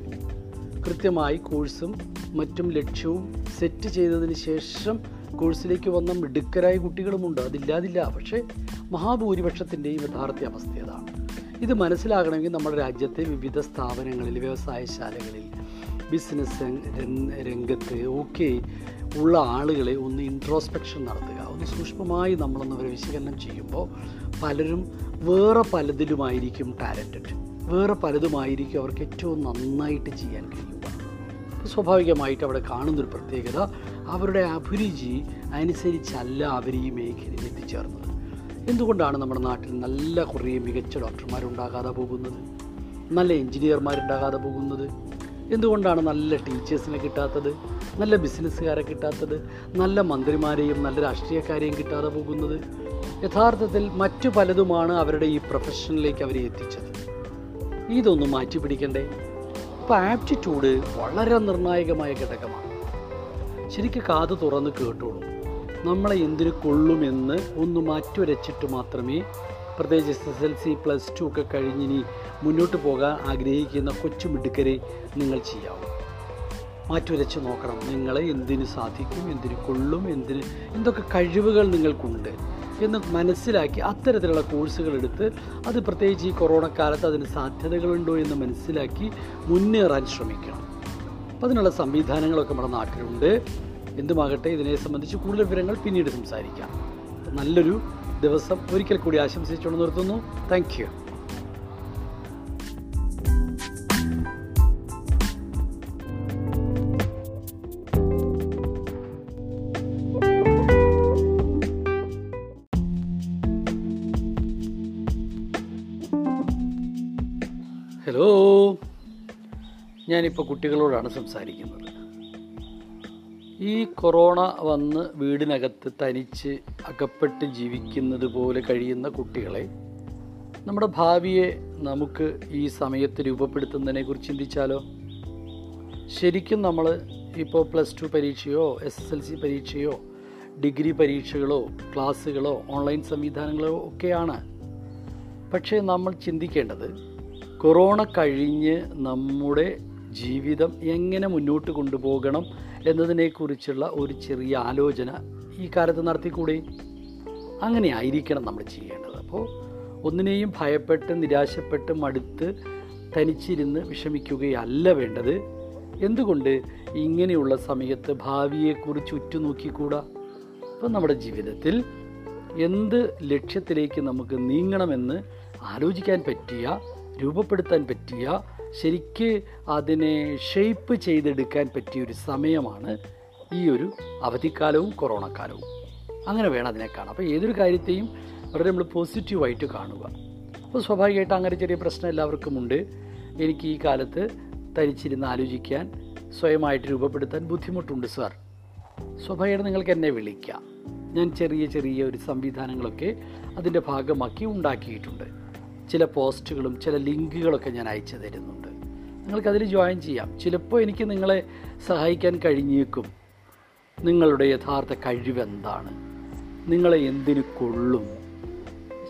കൃത്യമായി കോഴ്സും മറ്റും ലക്ഷ്യവും സെറ്റ് ചെയ്തതിന് ശേഷം കോഴ്സിലേക്ക് വന്ന മിടുക്കരായ കുട്ടികളുമുണ്ട്. അതില്ലാതില്ല. പക്ഷേ മഹാഭൂരിപക്ഷത്തിന്റെയും യഥാർത്ഥ അവസ്ഥ അതാണ്. ഇത് മനസ്സിലാകണമെങ്കിൽ നമ്മുടെ രാജ്യത്തെ വിവിധ സ്ഥാപനങ്ങളിൽ വ്യവസായശാലകളിൽ ബിസിനസ് രംഗത്ത് ഒക്കെ ഉള്ള ആളുകളെ ഒന്ന് ഇൻട്രോസ്പെക്ഷൻ നടത്തുക. ഒന്ന് സൂക്ഷ്മമായി നമ്മളൊന്ന് അവരെ വിശകലനം ചെയ്യുമ്പോൾ പലരും വേറെ പലതിലുമായിരിക്കും ടാലന്റഡ് വേറെ പലതുമായിരിക്കും അവർക്ക് ഏറ്റവും നന്നായിട്ട് ചെയ്യാൻ കഴിയുക. സ്വാഭാവികമായിട്ട് അവിടെ കാണുന്നൊരു പ്രത്യേകത അവരുടെ അഭിരുചി അനുസരിച്ചല്ല അവർ ഈ മേഖലയിൽ എത്തിച്ചേർന്നത്. എന്തുകൊണ്ടാണ് നമ്മുടെ നാട്ടിൽ നല്ല കുറേ മികച്ച ഡോക്ടർമാരുണ്ടാകാതെ പോകുന്നത്? നല്ല എഞ്ചിനീയർമാരുണ്ടാകാതെ പോകുന്നത്? എന്തുകൊണ്ടാണ് നല്ല ടീച്ചേഴ്സിനെ കിട്ടാത്തത്? നല്ല ബിസിനസ്സുകാരെ കിട്ടാത്തത്? നല്ല മന്ത്രിമാരെയും നല്ല രാഷ്ട്രീയക്കാരെയും കിട്ടാതെ പോകുന്നത്? യഥാർത്ഥത്തിൽ മറ്റു പലതുമാണ് അവരുടെ ഈ പ്രൊഫഷനിലേക്ക് അവരെ എത്തിച്ചത്. ഇതൊന്നും മാറ്റി പിടിക്കണ്ടേ അപ്പോൾ ആപ്റ്റിറ്റ്യൂഡ് വളരെ നിർണായകമായ ഘടകമാണ്. ശരിക്കും കാത് തുറന്ന് കേട്ടോളൂ. നമ്മളെ എന്തിനു കൊള്ളുമെന്ന് ഒന്ന് മാറ്റുരച്ചിട്ട് മാത്രമേ പ്രത്യേകിച്ച് S S L C plus two ഒക്കെ കഴിഞ്ഞിനി മുന്നോട്ട് പോകാൻ ആഗ്രഹിക്കുന്ന കൊച്ചു മിടുക്കരെ നിങ്ങൾ ചെയ്യാവൂ. മാറ്റുരച്ച് നോക്കണം. നിങ്ങളെ എന്തിന് സാധിക്കും എന്തിന് കൊള്ളും എന്തിന് എന്തൊക്കെ കഴിവുകൾ നിങ്ങൾക്കുണ്ട് എന്ന് മനസ്സിലാക്കി അത്തരത്തിലുള്ള കോഴ്സുകൾ എടുത്ത് അത് പ്രത്യേകിച്ച് ഈ കൊറോണ കാലത്ത് അതിന് സാധ്യതകളുണ്ടോ എന്ന് മനസ്സിലാക്കി മുന്നേറാൻ ശ്രമിക്കണം. അപ്പോൾ അതിനുള്ള സംവിധാനങ്ങളൊക്കെ നമ്മുടെ നാട്ടിലുണ്ട്. എന്തുമാകട്ടെ ഇതിനെ സംബന്ധിച്ച് കൂടുതൽ വിവരങ്ങൾ പിന്നീട് സംസാരിക്കാം. നല്ലൊരു ദിവസം ഒരിക്കൽ കൂടി ആശംസിച്ചുകൊണ്ട് നിർത്തുന്നു. താങ്ക് ഹലോ ഞാനിപ്പോൾ കുട്ടികളോടാണ് സംസാരിക്കുന്നത്. ഈ കൊറോണ വന്ന് വീടിനകത്ത് തനിച്ച് അകപ്പെട്ട് ജീവിക്കുന്നത് പോലെ കഴിയുന്ന കുട്ടികളെ നമ്മുടെ ഭാവിയെ നമുക്ക് ഈ സമയത്ത് രൂപപ്പെടുത്തുന്നതിനെ കുറിച്ച് ചിന്തിച്ചാലോ? ശരിക്കും നമ്മൾ ഇപ്പോൾ പ്ലസ് ടു പരീക്ഷയോ എസ് എസ് എൽ സി പരീക്ഷയോ ഡിഗ്രി പരീക്ഷകളോ ക്ലാസ്സുകളോ ഓൺലൈൻ സംവിധാനങ്ങളോ ഒക്കെയാണ്. പക്ഷേ നമ്മൾ ചിന്തിക്കേണ്ടത് കൊറോണ കഴിഞ്ഞ് നമ്മുടെ ജീവിതം എങ്ങനെ മുന്നോട്ട് കൊണ്ടുപോകണം എന്നതിനെക്കുറിച്ചുള്ള ഒരു ചെറിയ ആലോചന ഈ കാലത്ത് നടത്തിക്കൂടി? അങ്ങനെ ആയിരിക്കണം നമ്മൾ ചെയ്യേണ്ടത്. അപ്പോൾ ഒന്നിനെയും ഭയപ്പെട്ട് നിരാശപ്പെട്ട് മടുത്ത് തനിച്ചിരുന്ന് വിഷമിക്കുകയല്ല വേണ്ടത്. എന്തുകൊണ്ട് ഇങ്ങനെയുള്ള സമയത്ത് ഭാവിയെക്കുറിച്ച് ഉറ്റുനോക്കിക്കൂടാ? അപ്പം നമ്മുടെ ജീവിതത്തിൽ എന്ത് ലക്ഷ്യത്തിലേക്ക് നമുക്ക് നീങ്ങണമെന്ന് ആലോചിക്കാൻ പറ്റിയ രൂപപ്പെടുത്താൻ പറ്റിയ ശരിക്ക് അതിനെ ഷെയ്പ്പ് ചെയ്തെടുക്കാൻ പറ്റിയൊരു സമയമാണ് ഈ ഒരു അവധിക്കാലവും കൊറോണ കാലവും അങ്ങനെ വേണം അതിനെ കാണാം അപ്പോൾ ഏതൊരു കാര്യത്തെയും വളരെ നമ്മൾ പോസിറ്റീവായിട്ട് കാണുക. അപ്പോൾ സ്വാഭാവികമായിട്ട് അങ്ങനെ ചെറിയ പ്രശ്നം എല്ലാവർക്കും ഉണ്ട്. എനിക്ക് ഈ കാലത്ത് തരിച്ചിരുന്ന് ആലോചിക്കാൻ സ്വയമായിട്ട് രൂപപ്പെടുത്താൻ ബുദ്ധിമുട്ടുണ്ട് സാർ സ്വാഭാവികമായിട്ട് നിങ്ങൾക്ക് എന്നെ വിളിക്കാം. ഞാൻ ചെറിയ ചെറിയ ഒരു സംവിധാനങ്ങളൊക്കെ അതിന്റെ ഭാഗമാക്കി ഉണ്ടാക്കിയിട്ടുണ്ട്. ചില പോസ്റ്റുകളും ചില ലിങ്കുകളൊക്കെ ഞാൻ അയച്ചു തരുന്നുണ്ട്. നിങ്ങൾക്കതിൽ ജോയിൻ ചെയ്യാം. ചിലപ്പോൾ എനിക്ക് നിങ്ങളെ സഹായിക്കാൻ കഴിഞ്ഞേക്കും. നിങ്ങളുടെ യഥാർത്ഥ കഴിവെന്താണ്? നിങ്ങളെ എന്തിനു കൊള്ളും?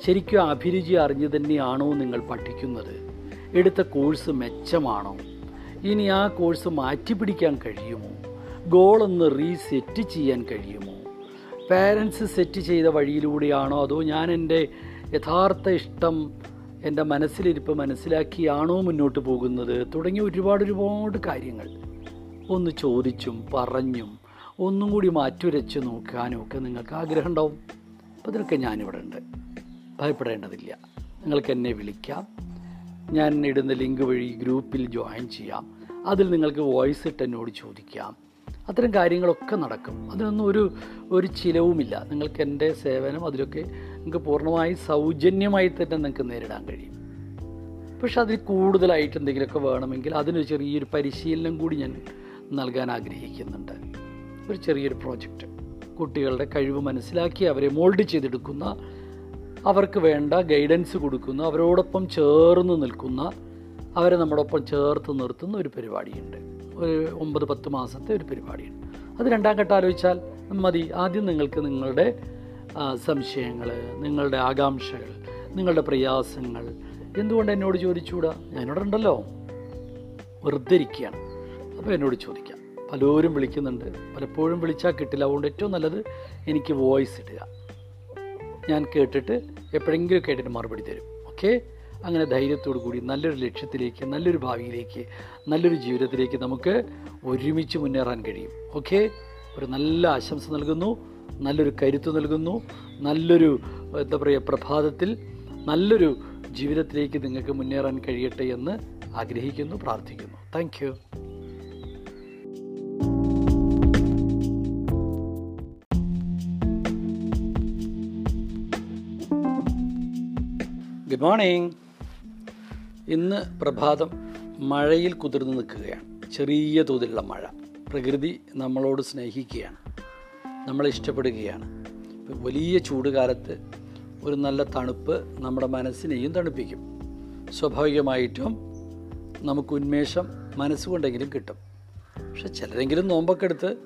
ശരിക്കും അഭിരുചി അറിഞ്ഞു തന്നെയാണോ നിങ്ങൾ പഠിക്കുന്നത്? എടുത്ത കോഴ്സ് മെച്ചമാണോ? ഇനി ആ കോഴ്സ് മാറ്റി മാറ്റിപ്പിടിക്കാൻ കഴിയുമോ? ഗോളൊന്ന് റീസെറ്റ് ചെയ്യാൻ കഴിയുമോ? പാരൻസ് സെറ്റ് ചെയ്ത വഴിയിലൂടെയാണോ അതോ ഞാൻ എന്റെ യഥാർത്ഥ ഇഷ്ടം എന്റെ മനസ്സിലിരിപ്പ് മനസ്സിലാക്കിയാണോ മുന്നോട്ട് പോകുന്നത്? തുടങ്ങിയ ഒരുപാട് ഒരുപാട് കാര്യങ്ങൾ. ഒന്ന് ചോദിച്ചും പറഞ്ഞും ഒന്നും കൂടി മാറ്റുരച്ച് നോക്കാനും ഒക്കെ നിങ്ങൾക്ക് ആഗ്രഹം ഉണ്ടാവും അപ്പോൾ ഇതിനൊക്കെ ഞാനിവിടെ ഉണ്ട്. ഭയപ്പെടേണ്ടതില്ല. നിങ്ങൾക്ക് എന്നെ വിളിക്കാം. ഞാൻ ഇടുന്ന ലിങ്ക് വഴി ഗ്രൂപ്പിൽ ജോയിൻ ചെയ്യാം. അതിൽ നിങ്ങൾക്ക് വോയിസ് ഇട്ട് എന്നോട് ചോദിക്കാം. അത്തരം കാര്യങ്ങളൊക്കെ നടക്കും. അതിനൊന്നും ഒരു ഒരു ചിലവുമില്ല. നിങ്ങൾക്ക് എന്റെ സേവനം അതിലൊക്കെ നിങ്ങൾക്ക് പൂർണമായി സൗജന്യമായി തന്നെ നിങ്ങൾക്ക് നേരിടാൻ കഴിയും. പക്ഷെ അതിൽ കൂടുതലായിട്ട് എന്തെങ്കിലുമൊക്കെ വേണമെങ്കിൽ അതിനൊരു ചെറിയൊരു പരിശീലനം കൂടി ഞാൻ നൽകാൻ ആഗ്രഹിക്കുന്നുണ്ട്. ഒരു ചെറിയൊരു പ്രോജക്റ്റ് കുട്ടികളുടെ കഴിവ് മനസ്സിലാക്കി അവരെ മോൾഡ് ചെയ്തെടുക്കുന്ന അവർക്ക് വേണ്ട ഗൈഡൻസ് കൊടുക്കുന്ന അവരോടൊപ്പം ചേർന്ന് നിൽക്കുന്ന അവരെ നമ്മോടൊപ്പം ചേർത്ത് നിർത്തുന്ന ഒരു പരിപാടിയുണ്ട്. ഒരു ഒമ്പത് പത്ത് മാസത്തെ ഒരു പരിപാടിയുണ്ട്. അത് രണ്ടാം ഘട്ടം ആലോചിച്ചാൽ മതി. ആദ്യം നിങ്ങൾക്ക് നിങ്ങളുടെ സംശയങ്ങൾ നിങ്ങളുടെ ആകാംക്ഷകൾ നിങ്ങളുടെ പ്രയാസങ്ങൾ. എന്തുകൊണ്ട് എന്നോട് ചോദിച്ചുകൂടാ? ഞാനിവിടെ ഉണ്ടല്ലോ. വെറുതെ ഇരിക്കുകയാണ്. അപ്പോൾ എന്നോട് ചോദിക്കാം. പലരും വിളിക്കുന്നുണ്ട്. പലപ്പോഴും വിളിച്ചാൽ കിട്ടില്ല. അതുകൊണ്ട് ഏറ്റവും നല്ലത് എനിക്ക് വോയിസ് ഇടുക. ഞാൻ കേട്ടിട്ട് എപ്പോഴെങ്കിലും കേട്ടിട്ട് മറുപടി തരും. ഓക്കെ? അങ്ങനെ ധൈര്യത്തോടു കൂടി നല്ലൊരു ലക്ഷ്യത്തിലേക്ക് നല്ലൊരു ഭാവിയിലേക്ക് നല്ലൊരു ജീവിതത്തിലേക്ക് നമുക്ക് ഒരുമിച്ച് മുന്നേറാൻ കഴിയും. ഓക്കെ? ഒരു നല്ല ആശംസ നൽകുന്നു. നല്ലൊരു കരുത്ത് നൽകുന്നു. നല്ലൊരു എന്താ പറയുക പ്രഭാതത്തിൽ നല്ലൊരു ജീവിതത്തിലേക്ക് നിങ്ങൾക്ക് മുന്നേറാൻ കഴിയട്ടെ എന്ന് ആഗ്രഹിക്കുന്നു പ്രാർത്ഥിക്കുന്നു. താങ്ക് ഗുഡ് മോർണിംഗ് ഇന്ന് പ്രഭാതം മഴയിൽ കുതിർന്ന് നിൽക്കുകയാണ്. ചെറിയ തോതിലുള്ള മഴ. പ്രകൃതി നമ്മളോട് സ്നേഹിക്കുകയാണ്. നമ്മളെ ഇഷ്ടപ്പെടുകയാണ്. വലിയ ചൂട് കാലത്ത് ഒരു നല്ല തണുപ്പ് നമ്മുടെ മനസ്സിനെയും തണുപ്പിക്കും. സ്വാഭാവികമായിട്ടും നമുക്ക് ഉന്മേഷം മനസ്സുകൊണ്ടെങ്കിലും കിട്ടും. പക്ഷെ ചിലരെങ്കിലും നോമ്പൊക്കെ എടുത്ത്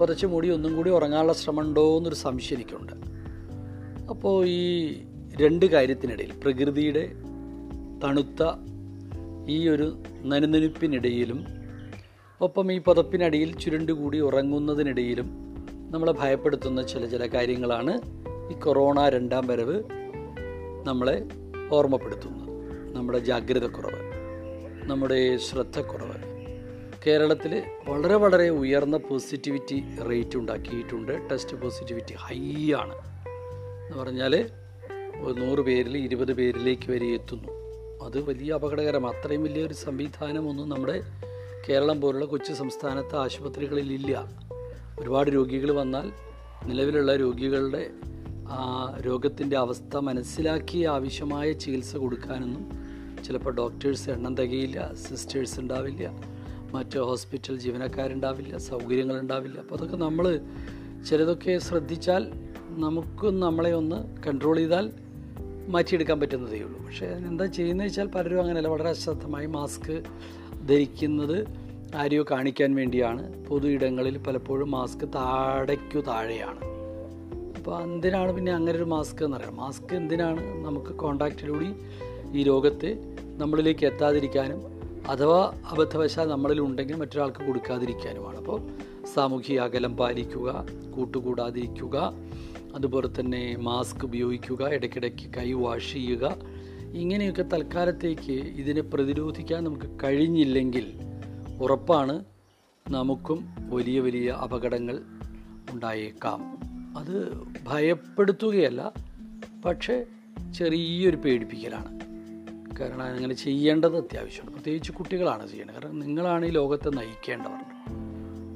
പുതച്ച് മൂടി ഒന്നും കൂടി ഉറങ്ങാനുള്ള ശ്രമം ഉണ്ടോ എന്നൊരു സംശയം എനിക്കുണ്ട്. അപ്പോൾ ഈ രണ്ട് കാര്യത്തിനിടയിൽ പ്രകൃതിയുടെ തണുത്ത ഈ ഒരു നനുനനുപ്പിനിടയിലും ഒപ്പം ഈ പുതപ്പിനടിയിൽ ചുരുണ്ടുകൂടി ഉറങ്ങുന്നതിനിടയിലും നമ്മളെ ഭയപ്പെടുത്തുന്ന ചില ചില കാര്യങ്ങളാണ് ഈ കൊറോണ രണ്ടാം വരവ് നമ്മളെ ഓർമ്മപ്പെടുത്തുന്നത്. നമ്മുടെ ജാഗ്രത ജാഗ്രതക്കുറവ് നമ്മുടെ ശ്രദ്ധക്കുറവ്. കേരളത്തിൽ വളരെ വളരെ ഉയർന്ന പോസിറ്റിവിറ്റി റേറ്റ് ഉണ്ടാക്കിയിട്ടുണ്ട്. ടെസ്റ്റ് പോസിറ്റിവിറ്റി ഹൈ ആണ് എന്ന് പറഞ്ഞാൽ നൂറ് പേരിൽ ഇരുപത് പേരിലേക്ക് വരെ എത്തുന്നു. അത് വലിയ അപകടകരം അത്രയും വലിയൊരു സംവിധാനമൊന്നും നമ്മുടെ കേരളം പോലുള്ള കൊച്ചു സംസ്ഥാനത്തെ ആശുപത്രികളിൽ ഇല്ല ഒരുപാട് രോഗികൾ വന്നാൽ നിലവിലുള്ള രോഗികളുടെ ആ രോഗത്തിന്റെ അവസ്ഥ മനസ്സിലാക്കി ആവശ്യമായ ചികിത്സ കൊടുക്കാനൊന്നും ചിലപ്പോൾ ഡോക്ടേഴ്സ് എണ്ണം തികയില്ല സിസ്റ്റേഴ്സ് ഉണ്ടാവില്ല മറ്റ് ഹോസ്പിറ്റൽ ജീവനക്കാരുണ്ടാവില്ല സൗകര്യങ്ങളുണ്ടാവില്ല. അപ്പോൾ അതൊക്കെ നമ്മൾ ചിലതൊക്കെ ശ്രദ്ധിച്ചാൽ നമുക്ക് നമ്മളെ ഒന്ന് കൺട്രോൾ ചെയ്താൽ മാറ്റിയെടുക്കാൻ പറ്റുന്നതേ ഉള്ളൂ. പക്ഷേ എന്താ ചെയ്യുന്നത് വെച്ചാൽ പലരും അങ്ങനെയല്ല വളരെ അശ്രദ്ധമായി മാസ്ക് ധരിക്കുന്നത് ആരെയോ കാണിക്കാൻ വേണ്ടിയാണ്. പൊതു ഇടങ്ങളിൽ പലപ്പോഴും മാസ്ക് താഴേക്കു താഴെയാണ്. അപ്പോൾ എന്തിനാണ് പിന്നെ അങ്ങനെ ഒരു മാസ്ക് എന്ന് പറയുന്നത്? മാസ്ക് എന്തിനാണ് നമുക്ക് കോണ്ടാക്റ്റിലൂടെ ഈ രോഗത്തെ നമ്മളിലേക്ക് എത്താതിരിക്കാനും അഥവാ അബദ്ധവശാൽ നമ്മളിൽ ഉണ്ടെങ്കിൽ മറ്റൊരാൾക്ക് കൊടുക്കാതിരിക്കാനുമാണ്. അപ്പോൾ സാമൂഹിക അകലം പാലിക്കുക കൂട്ടുകൂടാതിരിക്കുക അതുപോലെ തന്നെ മാസ്ക് ഉപയോഗിക്കുക ഇടയ്ക്കിടയ്ക്ക് കൈ വാഷ് ചെയ്യുക ഇങ്ങനെയൊക്കെ തൽക്കാലത്തേക്ക് ഇതിനെ പ്രതിരോധിക്കാൻ നമുക്ക് കഴിഞ്ഞില്ലെങ്കിൽ ഉറപ്പാണ് നമുക്കും വലിയ വലിയ അപകടങ്ങൾ ഉണ്ടായേക്കാം. അത് ഭയപ്പെടുത്തുകയല്ല പക്ഷേ ചെറിയൊരു പേടിപ്പിക്കലാണ്. കാരണം അങ്ങനെ ചെയ്യേണ്ടത് അത്യാവശ്യമാണ്. പ്രത്യേകിച്ച് കുട്ടികളാണ് ചെയ്യേണ്ടത്. കാരണം നിങ്ങളാണ് ഈ ലോകത്തെ നയിക്കേണ്ടവർ.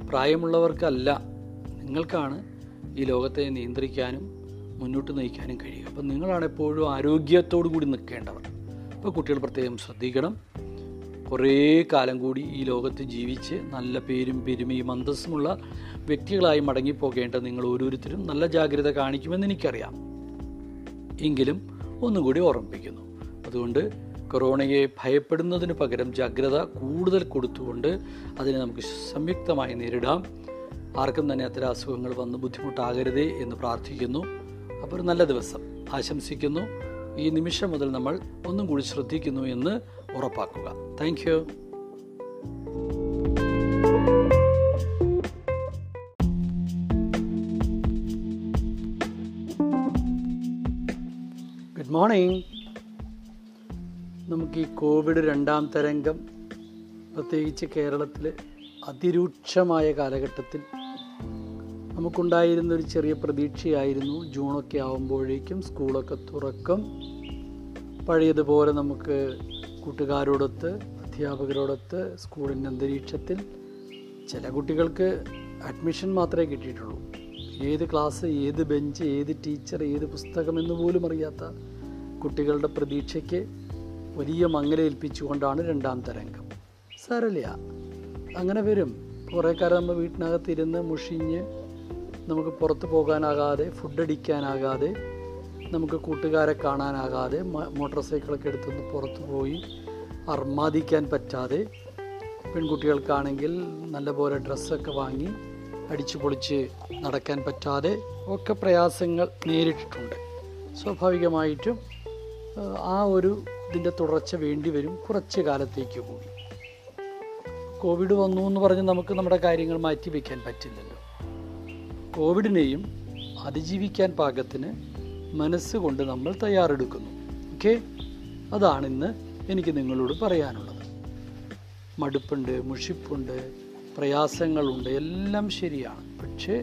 പ്രായമുള്ളവർക്കല്ല നിങ്ങൾക്കാണ് ഈ ലോകത്തെ നിയന്ത്രിക്കാനും മുന്നോട്ട് നയിക്കാനും കഴിയുക. അപ്പം നിങ്ങളാണ് എപ്പോഴും ആരോഗ്യത്തോടു കൂടി നിൽക്കേണ്ടവർ. അപ്പോൾ കുട്ടികൾ പ്രത്യേകം ശ്രദ്ധിക്കണം. കുറേ കാലം കൂടി ഈ ലോകത്ത് ജീവിച്ച് നല്ല പേരും പെരുമയും അന്തസ്സുമുള്ള വ്യക്തികളായി മടങ്ങിപ്പോകേണ്ട നിങ്ങൾ ഓരോരുത്തരും നല്ല ജാഗ്രത കാണിക്കുമെന്ന് എനിക്കറിയാം. എങ്കിലും ഒന്നുകൂടി ഓർമ്മിപ്പിക്കുന്നു. അതുകൊണ്ട് കൊറോണയെ ഭയപ്പെടുന്നതിന് പകരം ജാഗ്രത കൂടുതൽ കൊടുത്തുകൊണ്ട് അതിനെ നമുക്ക് സംയുക്തമായി നേരിടാം. ആർക്കും തന്നെ അത്തരം അസുഖങ്ങൾ വന്ന് ബുദ്ധിമുട്ടാകരുതേ എന്ന് പ്രാർത്ഥിക്കുന്നു. അപ്പോൾ ഒരു നല്ല ദിവസം. ആശംസിക്കുന്നു. ഈ നിമിഷം മുതൽ നമ്മൾ ഒന്നും കൂടി ശ്രദ്ധിക്കുന്നു എന്ന് ഉറപ്പാക്കുക. താങ്ക് ഗുഡ് മോർണിംഗ് നമുക്ക് ഈ കോവിഡ് രണ്ടാം തരംഗം പ്രത്യേകിച്ച് കേരളത്തിൽ അതിരൂക്ഷമായ കാലഘട്ടത്തിൽ നമുക്കുണ്ടായിരുന്ന ഒരു ചെറിയ പ്രതീക്ഷയായിരുന്നു. ജൂണൊക്കെ ആകുമ്പോഴേക്കും സ്കൂളൊക്കെ തുറക്കും. പഴയതുപോലെ നമുക്ക് കൂട്ടുകാരോടൊത്ത് അധ്യാപകരോടൊത്ത് സ്കൂളിന്റെ അന്തരീക്ഷത്തിൽ ചില കുട്ടികൾക്ക് അഡ്മിഷൻ മാത്രമേ കിട്ടിയിട്ടുള്ളൂ. ഏത് ക്ലാസ് ഏത് ബെഞ്ച് ഏത് ടീച്ചർ ഏത് പുസ്തകം എന്ന് പോലും അറിയാത്ത കുട്ടികളുടെ പ്രതീക്ഷയ്ക്ക് വലിയ മങ്ങലേൽപ്പിച്ചുകൊണ്ടാണ് രണ്ടാം തരംഗം സാരല്ല അങ്ങനെ വരും. കുറേ കാലം നമ്മൾ വീട്ടിനകത്തിരുന്ന് മുഷിഞ്ഞ് നമുക്ക് പുറത്ത് പോകാനാകാതെ ഫുഡ് അടിക്കാനാകാതെ നമുക്ക് കൂട്ടുകാരെ കാണാനാകാതെ മോട്ടോർ സൈക്കിളൊക്കെ എടുത്തുനിന്ന് പുറത്തു പോയി അർമാദിക്കാൻ പറ്റാതെ പെൺകുട്ടികൾക്കാണെങ്കിൽ നല്ലപോലെ ഡ്രസ്സൊക്കെ വാങ്ങി അടിച്ചു പൊളിച്ച് നടക്കാൻ പറ്റാതെ ഒക്കെ പ്രയാസങ്ങൾ നേരിട്ടിട്ടുണ്ട്. സ്വാഭാവികമായിട്ടും ആ ഒരു ഇതിന്റെ തുടർച്ച വേണ്ടി വരും കുറച്ച് കാലത്തേക്ക് കൂടി. കോവിഡ് വന്നു എന്ന് പറഞ്ഞ് നമുക്ക് നമ്മുടെ കാര്യങ്ങൾ മാറ്റി വയ്ക്കാൻ പറ്റില്ലല്ലോ. കോവിഡിനെയും അതിജീവിക്കാൻ പാകത്തിന് മനസ്സുകൊണ്ട് നമ്മൾ തയ്യാറെടുക്കുന്നു. ഓക്കെ അതാണ് ഇന്ന് എനിക്ക് നിങ്ങളോട് പറയാനുള്ളത്. മടുപ്പുണ്ട് മുഷിപ്പുണ്ട് പ്രയാസങ്ങളുണ്ട് എല്ലാം ശരിയാണ്. പക്ഷേ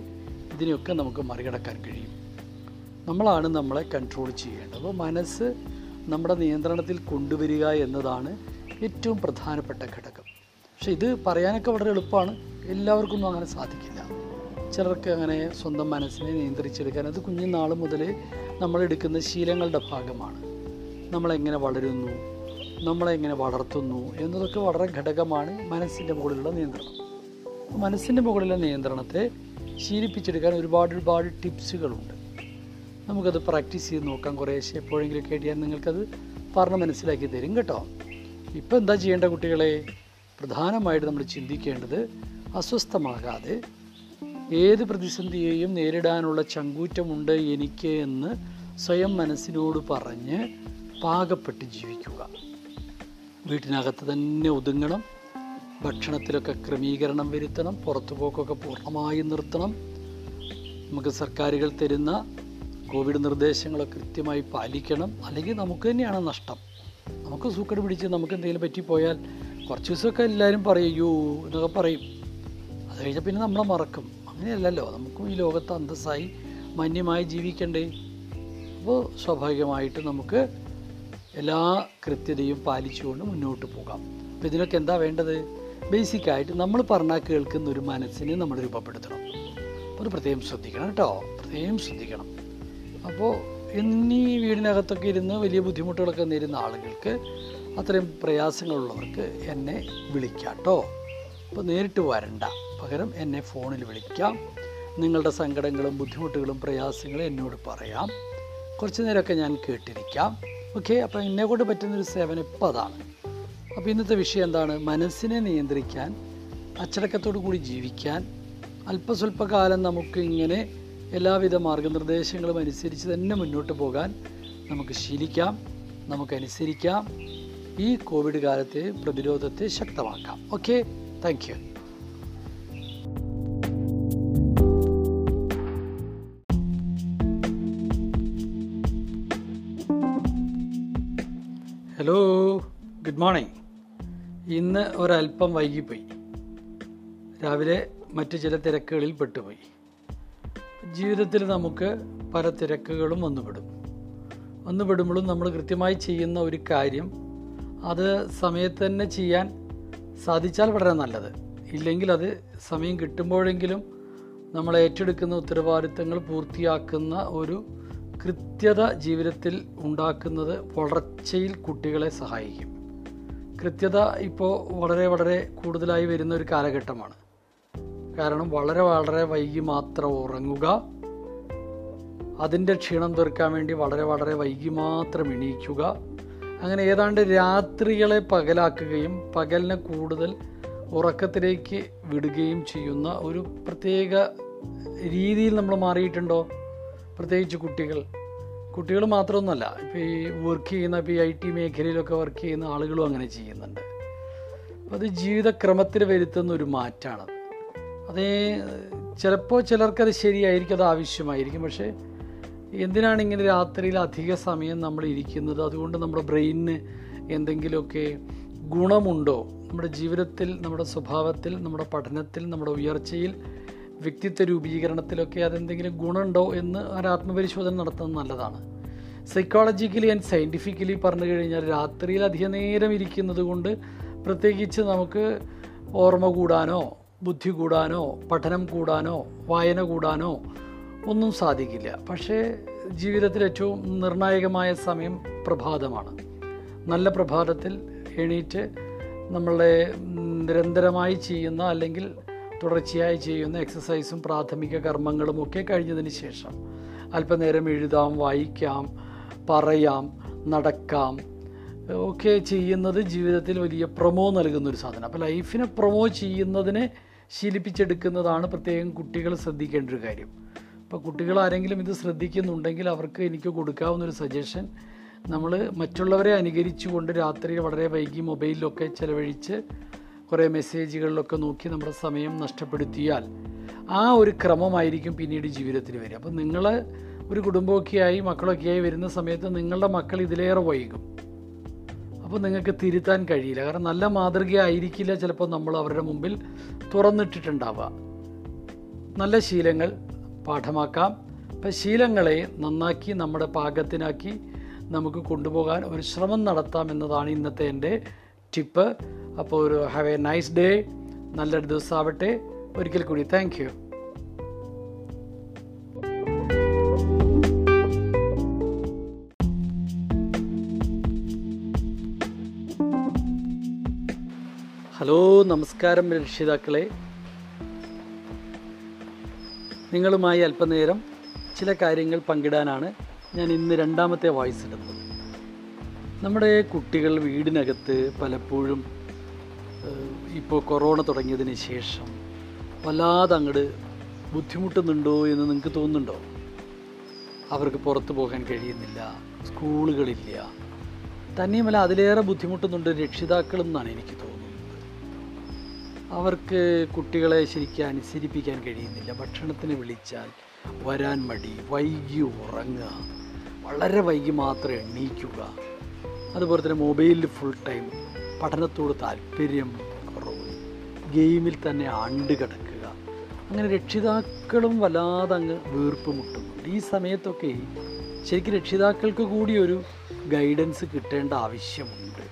ഇതിനെയൊക്കെ നമുക്ക് മറികടക്കാൻ കഴിയും. നമ്മളാണ് നമ്മളെ കൺട്രോൾ ചെയ്യേണ്ടത്. അപ്പോൾ മനസ്സ് നമ്മുടെ നിയന്ത്രണത്തിൽ കൊണ്ടുവരിക എന്നതാണ് ഏറ്റവും പ്രധാനപ്പെട്ട ഘടകം. പക്ഷെ ഇത് പറയാനൊക്കെ വളരെ എളുപ്പമാണ്. എല്ലാവർക്കൊന്നും അങ്ങനെ സാധിക്കില്ല. ചിലർക്ക് അങ്ങനെ സ്വന്തം മനസ്സിനെ നിയന്ത്രിച്ചെടുക്കാൻ അത് കുഞ്ഞുനാൾ മുതലേ നമ്മളെടുക്കുന്ന ശീലങ്ങളുടെ ഭാഗമാണ്. നമ്മളെങ്ങനെ വളരുന്നു? നമ്മളെങ്ങനെ വളർത്തുന്നു? എന്നതൊക്കെ വളരെ ഘടകമാണ് മനസ്സിന്റെ മുകളിലുള്ള നിയന്ത്രണം. മനസ്സിന്റെ മുകളിലെ നിയന്ത്രണത്തെ ശീലിപ്പിച്ചെടുക്കാൻ ഒരുപാട് ഒരുപാട് ടിപ്സുകളുണ്ട്. നമുക്കത് പ്രാക്ടീസ് ചെയ്ത് നോക്കാം കുറേശ്ശെ. എപ്പോഴെങ്കിലും കേട്ടിയാൽ നിങ്ങൾക്കത് പറഞ്ഞ് മനസ്സിലാക്കി തരും കേട്ടോ. ഇപ്പോൾ എന്താ ചെയ്യേണ്ട കുട്ടികളെ? പ്രധാനമായിട്ട് നമ്മൾ ചിന്തിക്കേണ്ടത് അസ്വസ്ഥമാകാതെ ഏത് പ്രതിസന്ധിയെയും നേരിടാനുള്ള ചങ്കൂറ്റമുണ്ട് എനിക്ക് എന്ന് സ്വയം മനസ്സിനോട് പറഞ്ഞ് പാകപ്പെട്ട് ജീവിക്കുക. വീട്ടിനകത്ത് തന്നെ ഒതുങ്ങണം. ഭക്ഷണത്തിലൊക്കെ ക്രമീകരണം വരുത്തണം. പുറത്തുപോക്കൊക്കെ പൂർണമായി നിർത്തണം. നമുക്ക് സർക്കാരുകൾ തരുന്ന കോവിഡ് നിർദ്ദേശങ്ങളൊക്കെ കൃത്യമായി പാലിക്കണം. അല്ലെങ്കിൽ നമുക്ക് തന്നെയാണ് നഷ്ടം. നമുക്ക് സൂക്കട് പിടിച്ച് നമുക്ക് എന്തെങ്കിലും പറ്റിപ്പോയാൽ കുറച്ച് ദിവസമൊക്കെ എല്ലാവരും പറയൂ എന്നൊക്കെ പറയും. അത് കഴിഞ്ഞാൽ പിന്നെ നമ്മളെ മറക്കും. അങ്ങനെയല്ലല്ലോ. നമുക്കും ഈ ലോകത്ത് അന്തസ്സായി മാന്യമായി ജീവിക്കണ്ടേ? അപ്പോൾ സ്വാഭാവികമായിട്ട് നമുക്ക് എല്ലാ കൃത്യതയും പാലിച്ചുകൊണ്ട് മുന്നോട്ട് പോകാം. അപ്പോൾ ഇതിനൊക്കെ എന്താ വേണ്ടത്? ബേസിക്കായിട്ട് നമ്മൾ പറഞ്ഞാൽ കേൾക്കുന്ന ഒരു മനസ്സിനെ നമ്മൾ രൂപപ്പെടുത്തണം. അപ്പോൾ അത് പ്രത്യേകം ശ്രദ്ധിക്കണം കേട്ടോ. പ്രത്യേകം ശ്രദ്ധിക്കണം. അപ്പോൾ എന്നീ വീടിനകത്തൊക്കെ ഇരുന്ന് വലിയ ബുദ്ധിമുട്ടുകളൊക്കെ നേരിടുന്ന ആളുകൾക്ക് അത്രയും പ്രയാസങ്ങളുള്ളവർക്ക് എന്നെ വിളിക്കാം കേട്ടോ. അപ്പോൾ നേരിട്ട് വരണ്ട. പകരം എന്നെ ഫോണിൽ വിളിക്കാം. നിങ്ങളുടെ സങ്കടങ്ങളും ബുദ്ധിമുട്ടുകളും പ്രയാസങ്ങളും എന്നോട് പറയാം. കുറച്ച് നേരമൊക്കെ ഞാൻ കേട്ടിരിക്കാം. ഓക്കെ അപ്പോൾ എന്നെ കൊണ്ട് പറ്റുന്നൊരു സേവനം ഇപ്പോൾ അതാണ്. അപ്പോൾ ഇന്നത്തെ വിഷയം എന്താണ്? മനസ്സിനെ നിയന്ത്രിക്കാൻ അച്ചടക്കത്തോടു കൂടി ജീവിക്കാൻ അല്പസ്വല്പകാലം നമുക്ക് ഇങ്ങനെ എല്ലാവിധ മാർഗനിർദ്ദേശങ്ങളും അനുസരിച്ച് തന്നെ മുന്നോട്ട് പോകാൻ നമുക്ക് ശീലിക്കാം നമുക്ക് അനുസരിക്കാം. ഈ കോവിഡ് കാലത്തെ പ്രതിരോധത്തെ ശക്തമാക്കാം. Okay thank you hello good morning ഇന്ന് ഒരല്പം വൈകിപ്പോയി. രാവിലെ മറ്റു ചില തിരക്കുകളിൽ പെട്ടുപോയി. ജീവിതത്തിൽ നമുക്ക് പല തിരക്കുകളും വന്നുപെടും. വന്നുപെടുമ്പോഴും നമ്മൾ കൃത്യമായി ചെയ്യുന്ന ഒരു കാര്യം അത് സമയത്ത് തന്നെ ചെയ്യാൻ സാധിച്ചാൽ വളരെ നല്ലത്. ഇല്ലെങ്കിൽ അത് സമയം കിട്ടുമ്പോഴെങ്കിലും നമ്മൾ ഏറ്റെടുക്കുന്ന ഉത്തരവാദിത്തങ്ങൾ പൂർത്തിയാക്കുന്ന ഒരു കൃത്യത ജീവിതത്തിൽ ഉണ്ടാക്കുന്നത് വളർച്ചയിൽ കുട്ടികളെ സഹായിക്കും. കൃത്യത ഇപ്പോൾ വളരെ വളരെ കൂടുതലായി വരുന്ന ഒരു കാലഘട്ടമാണ്. കാരണം വളരെ വളരെ വൈകി മാത്രം ഉറങ്ങുക. അതിന്റെ ക്ഷീണം തീർക്കാൻ വേണ്ടി വളരെ വളരെ വൈകി മാത്രം എണീക്കുക. അങ്ങനെ ഏതാണ്ട് രാത്രികളെ പകലാക്കുകയും പകലിനെ കൂടുതൽ ഉറക്കത്തിലേക്ക് വിടുകയും ചെയ്യുന്ന ഒരു പ്രത്യേക രീതിയിൽ നമ്മൾ മാറിയിട്ടുണ്ടോ? പ്രത്യേകിച്ച് കുട്ടികൾ. കുട്ടികൾ മാത്രമൊന്നുമല്ല. ഇപ്പോൾ ഈ വർക്ക് ചെയ്യുന്ന ഇപ്പോൾ ഈ ഐ ടി മേഖലയിലൊക്കെ വർക്ക് ചെയ്യുന്ന ആളുകളും അങ്ങനെ ചെയ്യുന്നുണ്ട്. അപ്പോൾ അത് ജീവിതക്രമത്തിൽ വരുത്തുന്ന ഒരു മാറ്റമാണ് അതേ ചിലപ്പോൾ ചിലർക്കത് ശരിയായിരിക്കും അത് ആവശ്യമായിരിക്കും. പക്ഷേ എന്തിനാണ് ഇങ്ങനെ രാത്രിയിൽ അധിക സമയം നമ്മൾ ഇരിക്കുന്നത്? അതുകൊണ്ട് നമ്മുടെ ബ്രെയിനിന് എന്തെങ്കിലുമൊക്കെ ഗുണമുണ്ടോ? നമ്മുടെ ജീവിതത്തിൽ നമ്മുടെ സ്വഭാവത്തിൽ നമ്മുടെ പഠനത്തിൽ നമ്മുടെ ഉയർച്ചയിൽ വ്യക്തിത്വ രൂപീകരണത്തിലൊക്കെ അതെന്തെങ്കിലും ഗുണമുണ്ടോ എന്ന് ഒരു ആത്മപരിശോധന നടത്തുന്നത് നല്ലതാണ്. സൈക്കോളജിക്കലി ആൻഡ് സയന്റിഫിക്കലി പറഞ്ഞു കഴിഞ്ഞാൽ രാത്രിയിൽ അധിക നേരം ഇരിക്കുന്നത് കൊണ്ട് പ്രത്യേകിച്ച് നമുക്ക് ഓർമ്മ കൂടാനോ ബുദ്ധി കൂടാനോ പഠനം കൂടാനോ വായന കൂടാനോ ഒന്നും സാധിക്കില്ല. പക്ഷേ ജീവിതത്തിൽ ഏറ്റവും നിർണായകമായ സമയം പ്രഭാതമാണ്. നല്ല പ്രഭാതത്തിൽ എണീറ്റ് നമ്മളെ നിരന്തരമായി ചെയ്യുന്ന അല്ലെങ്കിൽ തുടർച്ചയായി ചെയ്യുന്ന എക്സസൈസും പ്രാഥമിക കർമ്മങ്ങളും ഒക്കെ കഴിഞ്ഞതിന് ശേഷം അല്പനേരം എഴുതാം വായിക്കാം പറയാം നടക്കാം ഒക്കെ ചെയ്യുന്നത് ജീവിതത്തിൽ വലിയ പ്രൊമോ നൽകുന്ന ഒരു സാധനം. അപ്പോൾ ലൈഫിനെ പ്രൊമോ ചെയ്യുന്നതിനെ ശീലിപ്പിച്ചെടുക്കുന്നതാണ് പ്രത്യേകം കുട്ടികൾ ശ്രദ്ധിക്കേണ്ട ഒരു കാര്യം. അപ്പോൾ കുട്ടികൾ ആരെങ്കിലും ഇത് ശ്രദ്ധിക്കുന്നുണ്ടെങ്കിൽ അവർക്ക് എനിക്ക് കൊടുക്കാവുന്ന ഒരു സജഷൻ. നമ്മൾ മറ്റുള്ളവരെ അനുകരിച്ചുകൊണ്ട് രാത്രി വളരെ വൈകി മൊബൈലിലൊക്കെ ചിലവഴിച്ച് കുറേ മെസ്സേജുകളിലൊക്കെ നോക്കി നമ്മുടെ സമയം നഷ്ടപ്പെടുത്തിയാൽ ആ ഒരു ക്രമമായിരിക്കും പിന്നീട് ജീവിതത്തിൽ വരിക. അപ്പം നിങ്ങൾ ഒരു കുടുംബമൊക്കെയായി മക്കളൊക്കെയായി വരുന്ന സമയത്ത് നിങ്ങളുടെ മക്കൾ ഇതിലേറെ വൈകും. അപ്പോൾ നിങ്ങൾക്ക് തിരുത്താൻ കഴിയില്ല. കാരണം നല്ല മാതൃകയായിരിക്കില്ല ചിലപ്പോൾ നമ്മൾ അവരുടെ മുമ്പിൽ തുറന്നിട്ടിട്ടുണ്ടാവുക. നല്ല ശീലങ്ങൾ പാഠമാക്കാം. അപ്പം ശീലങ്ങളെ നന്നാക്കി നമ്മുടെ പാകത്തിനാക്കി നമുക്ക് കൊണ്ടുപോകാൻ ഒരു ശ്രമം നടത്താം എന്നതാണ് ഇന്നത്തെ എന്റെ ടിപ്പ്. അപ്പോൾ ഒരു ഹാവ് എ നൈസ് ഡേ നല്ലൊരു ദിവസമാവട്ടെ. ഒരിക്കൽ കൂടി. താങ്ക് യു ഹലോ നമസ്കാരം രക്ഷിതാക്കളെ. നിങ്ങളുമായി അല്പനേരം ചില കാര്യങ്ങൾ പങ്കിടാനാണ് ഞാൻ ഇന്ന് രണ്ടാമത്തെ വോയിസ് ഇടുന്നത് നമ്മുടെ കുട്ടികൾ വീടിനകത്ത് പലപ്പോഴും ഇപ്പോൾ കൊറോണ തുടങ്ങിയതിന് ശേഷം വല്ലാതെ അങ്ങോട്ട് ബുദ്ധിമുട്ടുന്നുണ്ടോ എന്ന് നിങ്ങൾക്ക് തോന്നുന്നുണ്ടോ? അവർക്ക് പുറത്തു പോകാൻ കഴിയുന്നില്ല സ്കൂളുകളില്ല. തന്നെയുമല്ല അതിലേറെ ബുദ്ധിമുട്ടുന്നുണ്ട് രക്ഷിതാക്കളെന്നാണ് എനിക്ക് തോന്നുന്നത്. അവർക്ക് കുട്ടികളെ ശരിക്കും അനുസരിപ്പിക്കാൻ കഴിയുന്നില്ല. ഭക്ഷണത്തിന് വിളിച്ചാൽ വരാൻ മടി വൈകി ഉറങ്ങുക വളരെ വൈകി മാത്രം എണ്ണീക്കുക അതുപോലെ തന്നെ മൊബൈലിൽ ഫുൾ ടൈം പഠനത്തോട് താല്പര്യം കുറവ് ഗെയിമിൽ തന്നെ ആണ്ട് കിടക്കുക. അങ്ങനെ രക്ഷിതാക്കളും വല്ലാതെ അങ്ങ് വീർപ്പ് മുട്ടുന്നുണ്ട് ഈ സമയത്തൊക്കെ ശരിക്കും രക്ഷിതാക്കൾക്ക് കൂടി ഒരു ഗൈഡൻസ് കിട്ടേണ്ട ആവശ്യമുണ്ട്.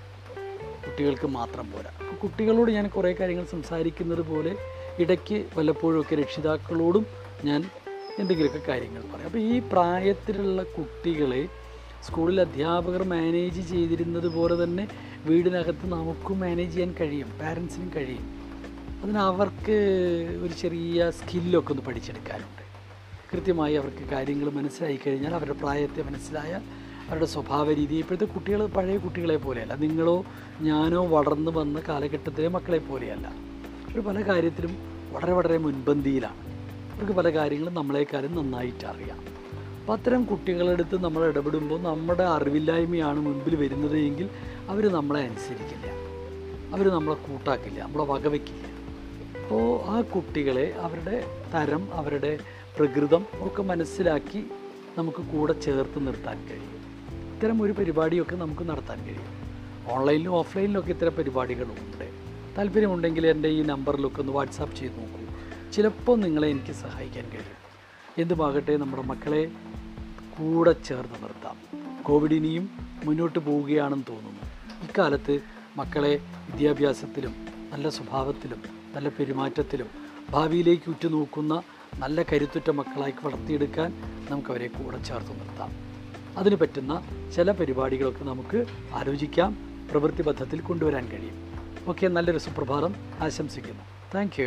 കുട്ടികൾക്ക് മാത്രം പോരാ. കുട്ടികളോട് ഞാൻ കുറേ കാര്യങ്ങൾ സംസാരിക്കുന്നത് പോലെ ഇടയ്ക്ക് വല്ലപ്പോഴുമൊക്കെ രക്ഷിതാക്കളോടും ഞാൻ എന്തെങ്കിലുമൊക്കെ കാര്യങ്ങൾ പറയും. അപ്പോൾ ഈ പ്രായത്തിലുള്ള കുട്ടികളെ സ്കൂളിൽ അധ്യാപകർ മാനേജ് ചെയ്തിരുന്നത് പോലെ തന്നെ വീടിനകത്ത് നമുക്കും മാനേജ് ചെയ്യാൻ കഴിയും പാരൻസിനും കഴിയും. അതിന് അവർക്ക് ഒരു ചെറിയ സ്കില്ലൊക്കെ ഒന്ന് പഠിച്ചെടുക്കാനുണ്ട്. കൃത്യമായി അവർക്ക് കാര്യങ്ങൾ മനസ്സിലായി കഴിഞ്ഞാൽ അവരുടെ പ്രായത്തെ മനസ്സിലായാൽ അവരുടെ സ്വഭാവ രീതി ഇപ്പോഴത്തെ കുട്ടികൾ പഴയ കുട്ടികളെ പോലെയല്ല. നിങ്ങളോ ഞാനോ വളർന്നു വന്ന കാലഘട്ടത്തിലെ മക്കളെ പോലെയല്ല. അവർ പല കാര്യത്തിലും വളരെ വളരെ മുൻപന്തിയിലാണ്. അവർക്ക് പല കാര്യങ്ങളും നമ്മളെക്കാരും നന്നായിട്ട് അറിയാം. അപ്പോൾ അത്തരം കുട്ടികളെടുത്ത് നമ്മൾ ഇടപെടുമ്പോൾ നമ്മുടെ അറിവില്ലായ്മയാണ് മുൻപിൽ വരുന്നത് എങ്കിൽ അവർ നമ്മളെ അനുസരിക്കില്ല. അവർ നമ്മളെ കൂട്ടാക്കില്ല നമ്മളെ വകവയ്ക്കില്ല അപ്പോൾ ആ കുട്ടികളെ അവരുടെ തരം അവരുടെ പ്രകൃതം ഒക്കെ മനസ്സിലാക്കി നമുക്ക് കൂടെ ചേർത്ത് നിർത്താൻ കഴിയും. ഇത്തരം ഒരു പരിപാടിയൊക്കെ നമുക്ക് നടത്താൻ കഴിയും. ഓൺലൈനിലും ഓഫ്ലൈനിലും ഒക്കെ ഇത്തരം പരിപാടികളും ഉണ്ട് താല്പര്യമുണ്ടെങ്കിൽ എന്റെ ഈ നമ്പറിലൊക്കെ ഒന്ന് വാട്സാപ്പ് ചെയ്ത് നോക്കൂ. ചിലപ്പോൾ നിങ്ങളെ എനിക്ക് സഹായിക്കാൻ കഴിയും. എന്തുമാകട്ടെ നമ്മുടെ മക്കളെ കൂടെ ചേർന്ന് നിർത്താം. കോവിഡ് ഇനിയും മുന്നോട്ട് പോവുകയാണെന്ന് തോന്നുന്നു. ഇക്കാലത്ത് മക്കളെ വിദ്യാഭ്യാസത്തിലും നല്ല സ്വഭാവത്തിലും നല്ല പെരുമാറ്റത്തിലും ഭാവിയിലേക്ക് ഉറ്റുനോക്കുന്ന നല്ല കരുത്തുറ്റ മക്കളായി വളർത്തിയെടുക്കാൻ നമുക്കവരെ കൂടെ ചേർത്ത് നിർത്താം. അതിന് പറ്റുന്ന ചില പരിപാടികളൊക്കെ നമുക്ക് ആലോചിക്കാം പ്രവൃത്തിബദ്ധത്തിൽ കൊണ്ടുവരാൻ കഴിയും. ഓക്കെ നല്ലൊരു സുപ്രഭാതം. ആശംസിക്കുന്നു. താങ്ക്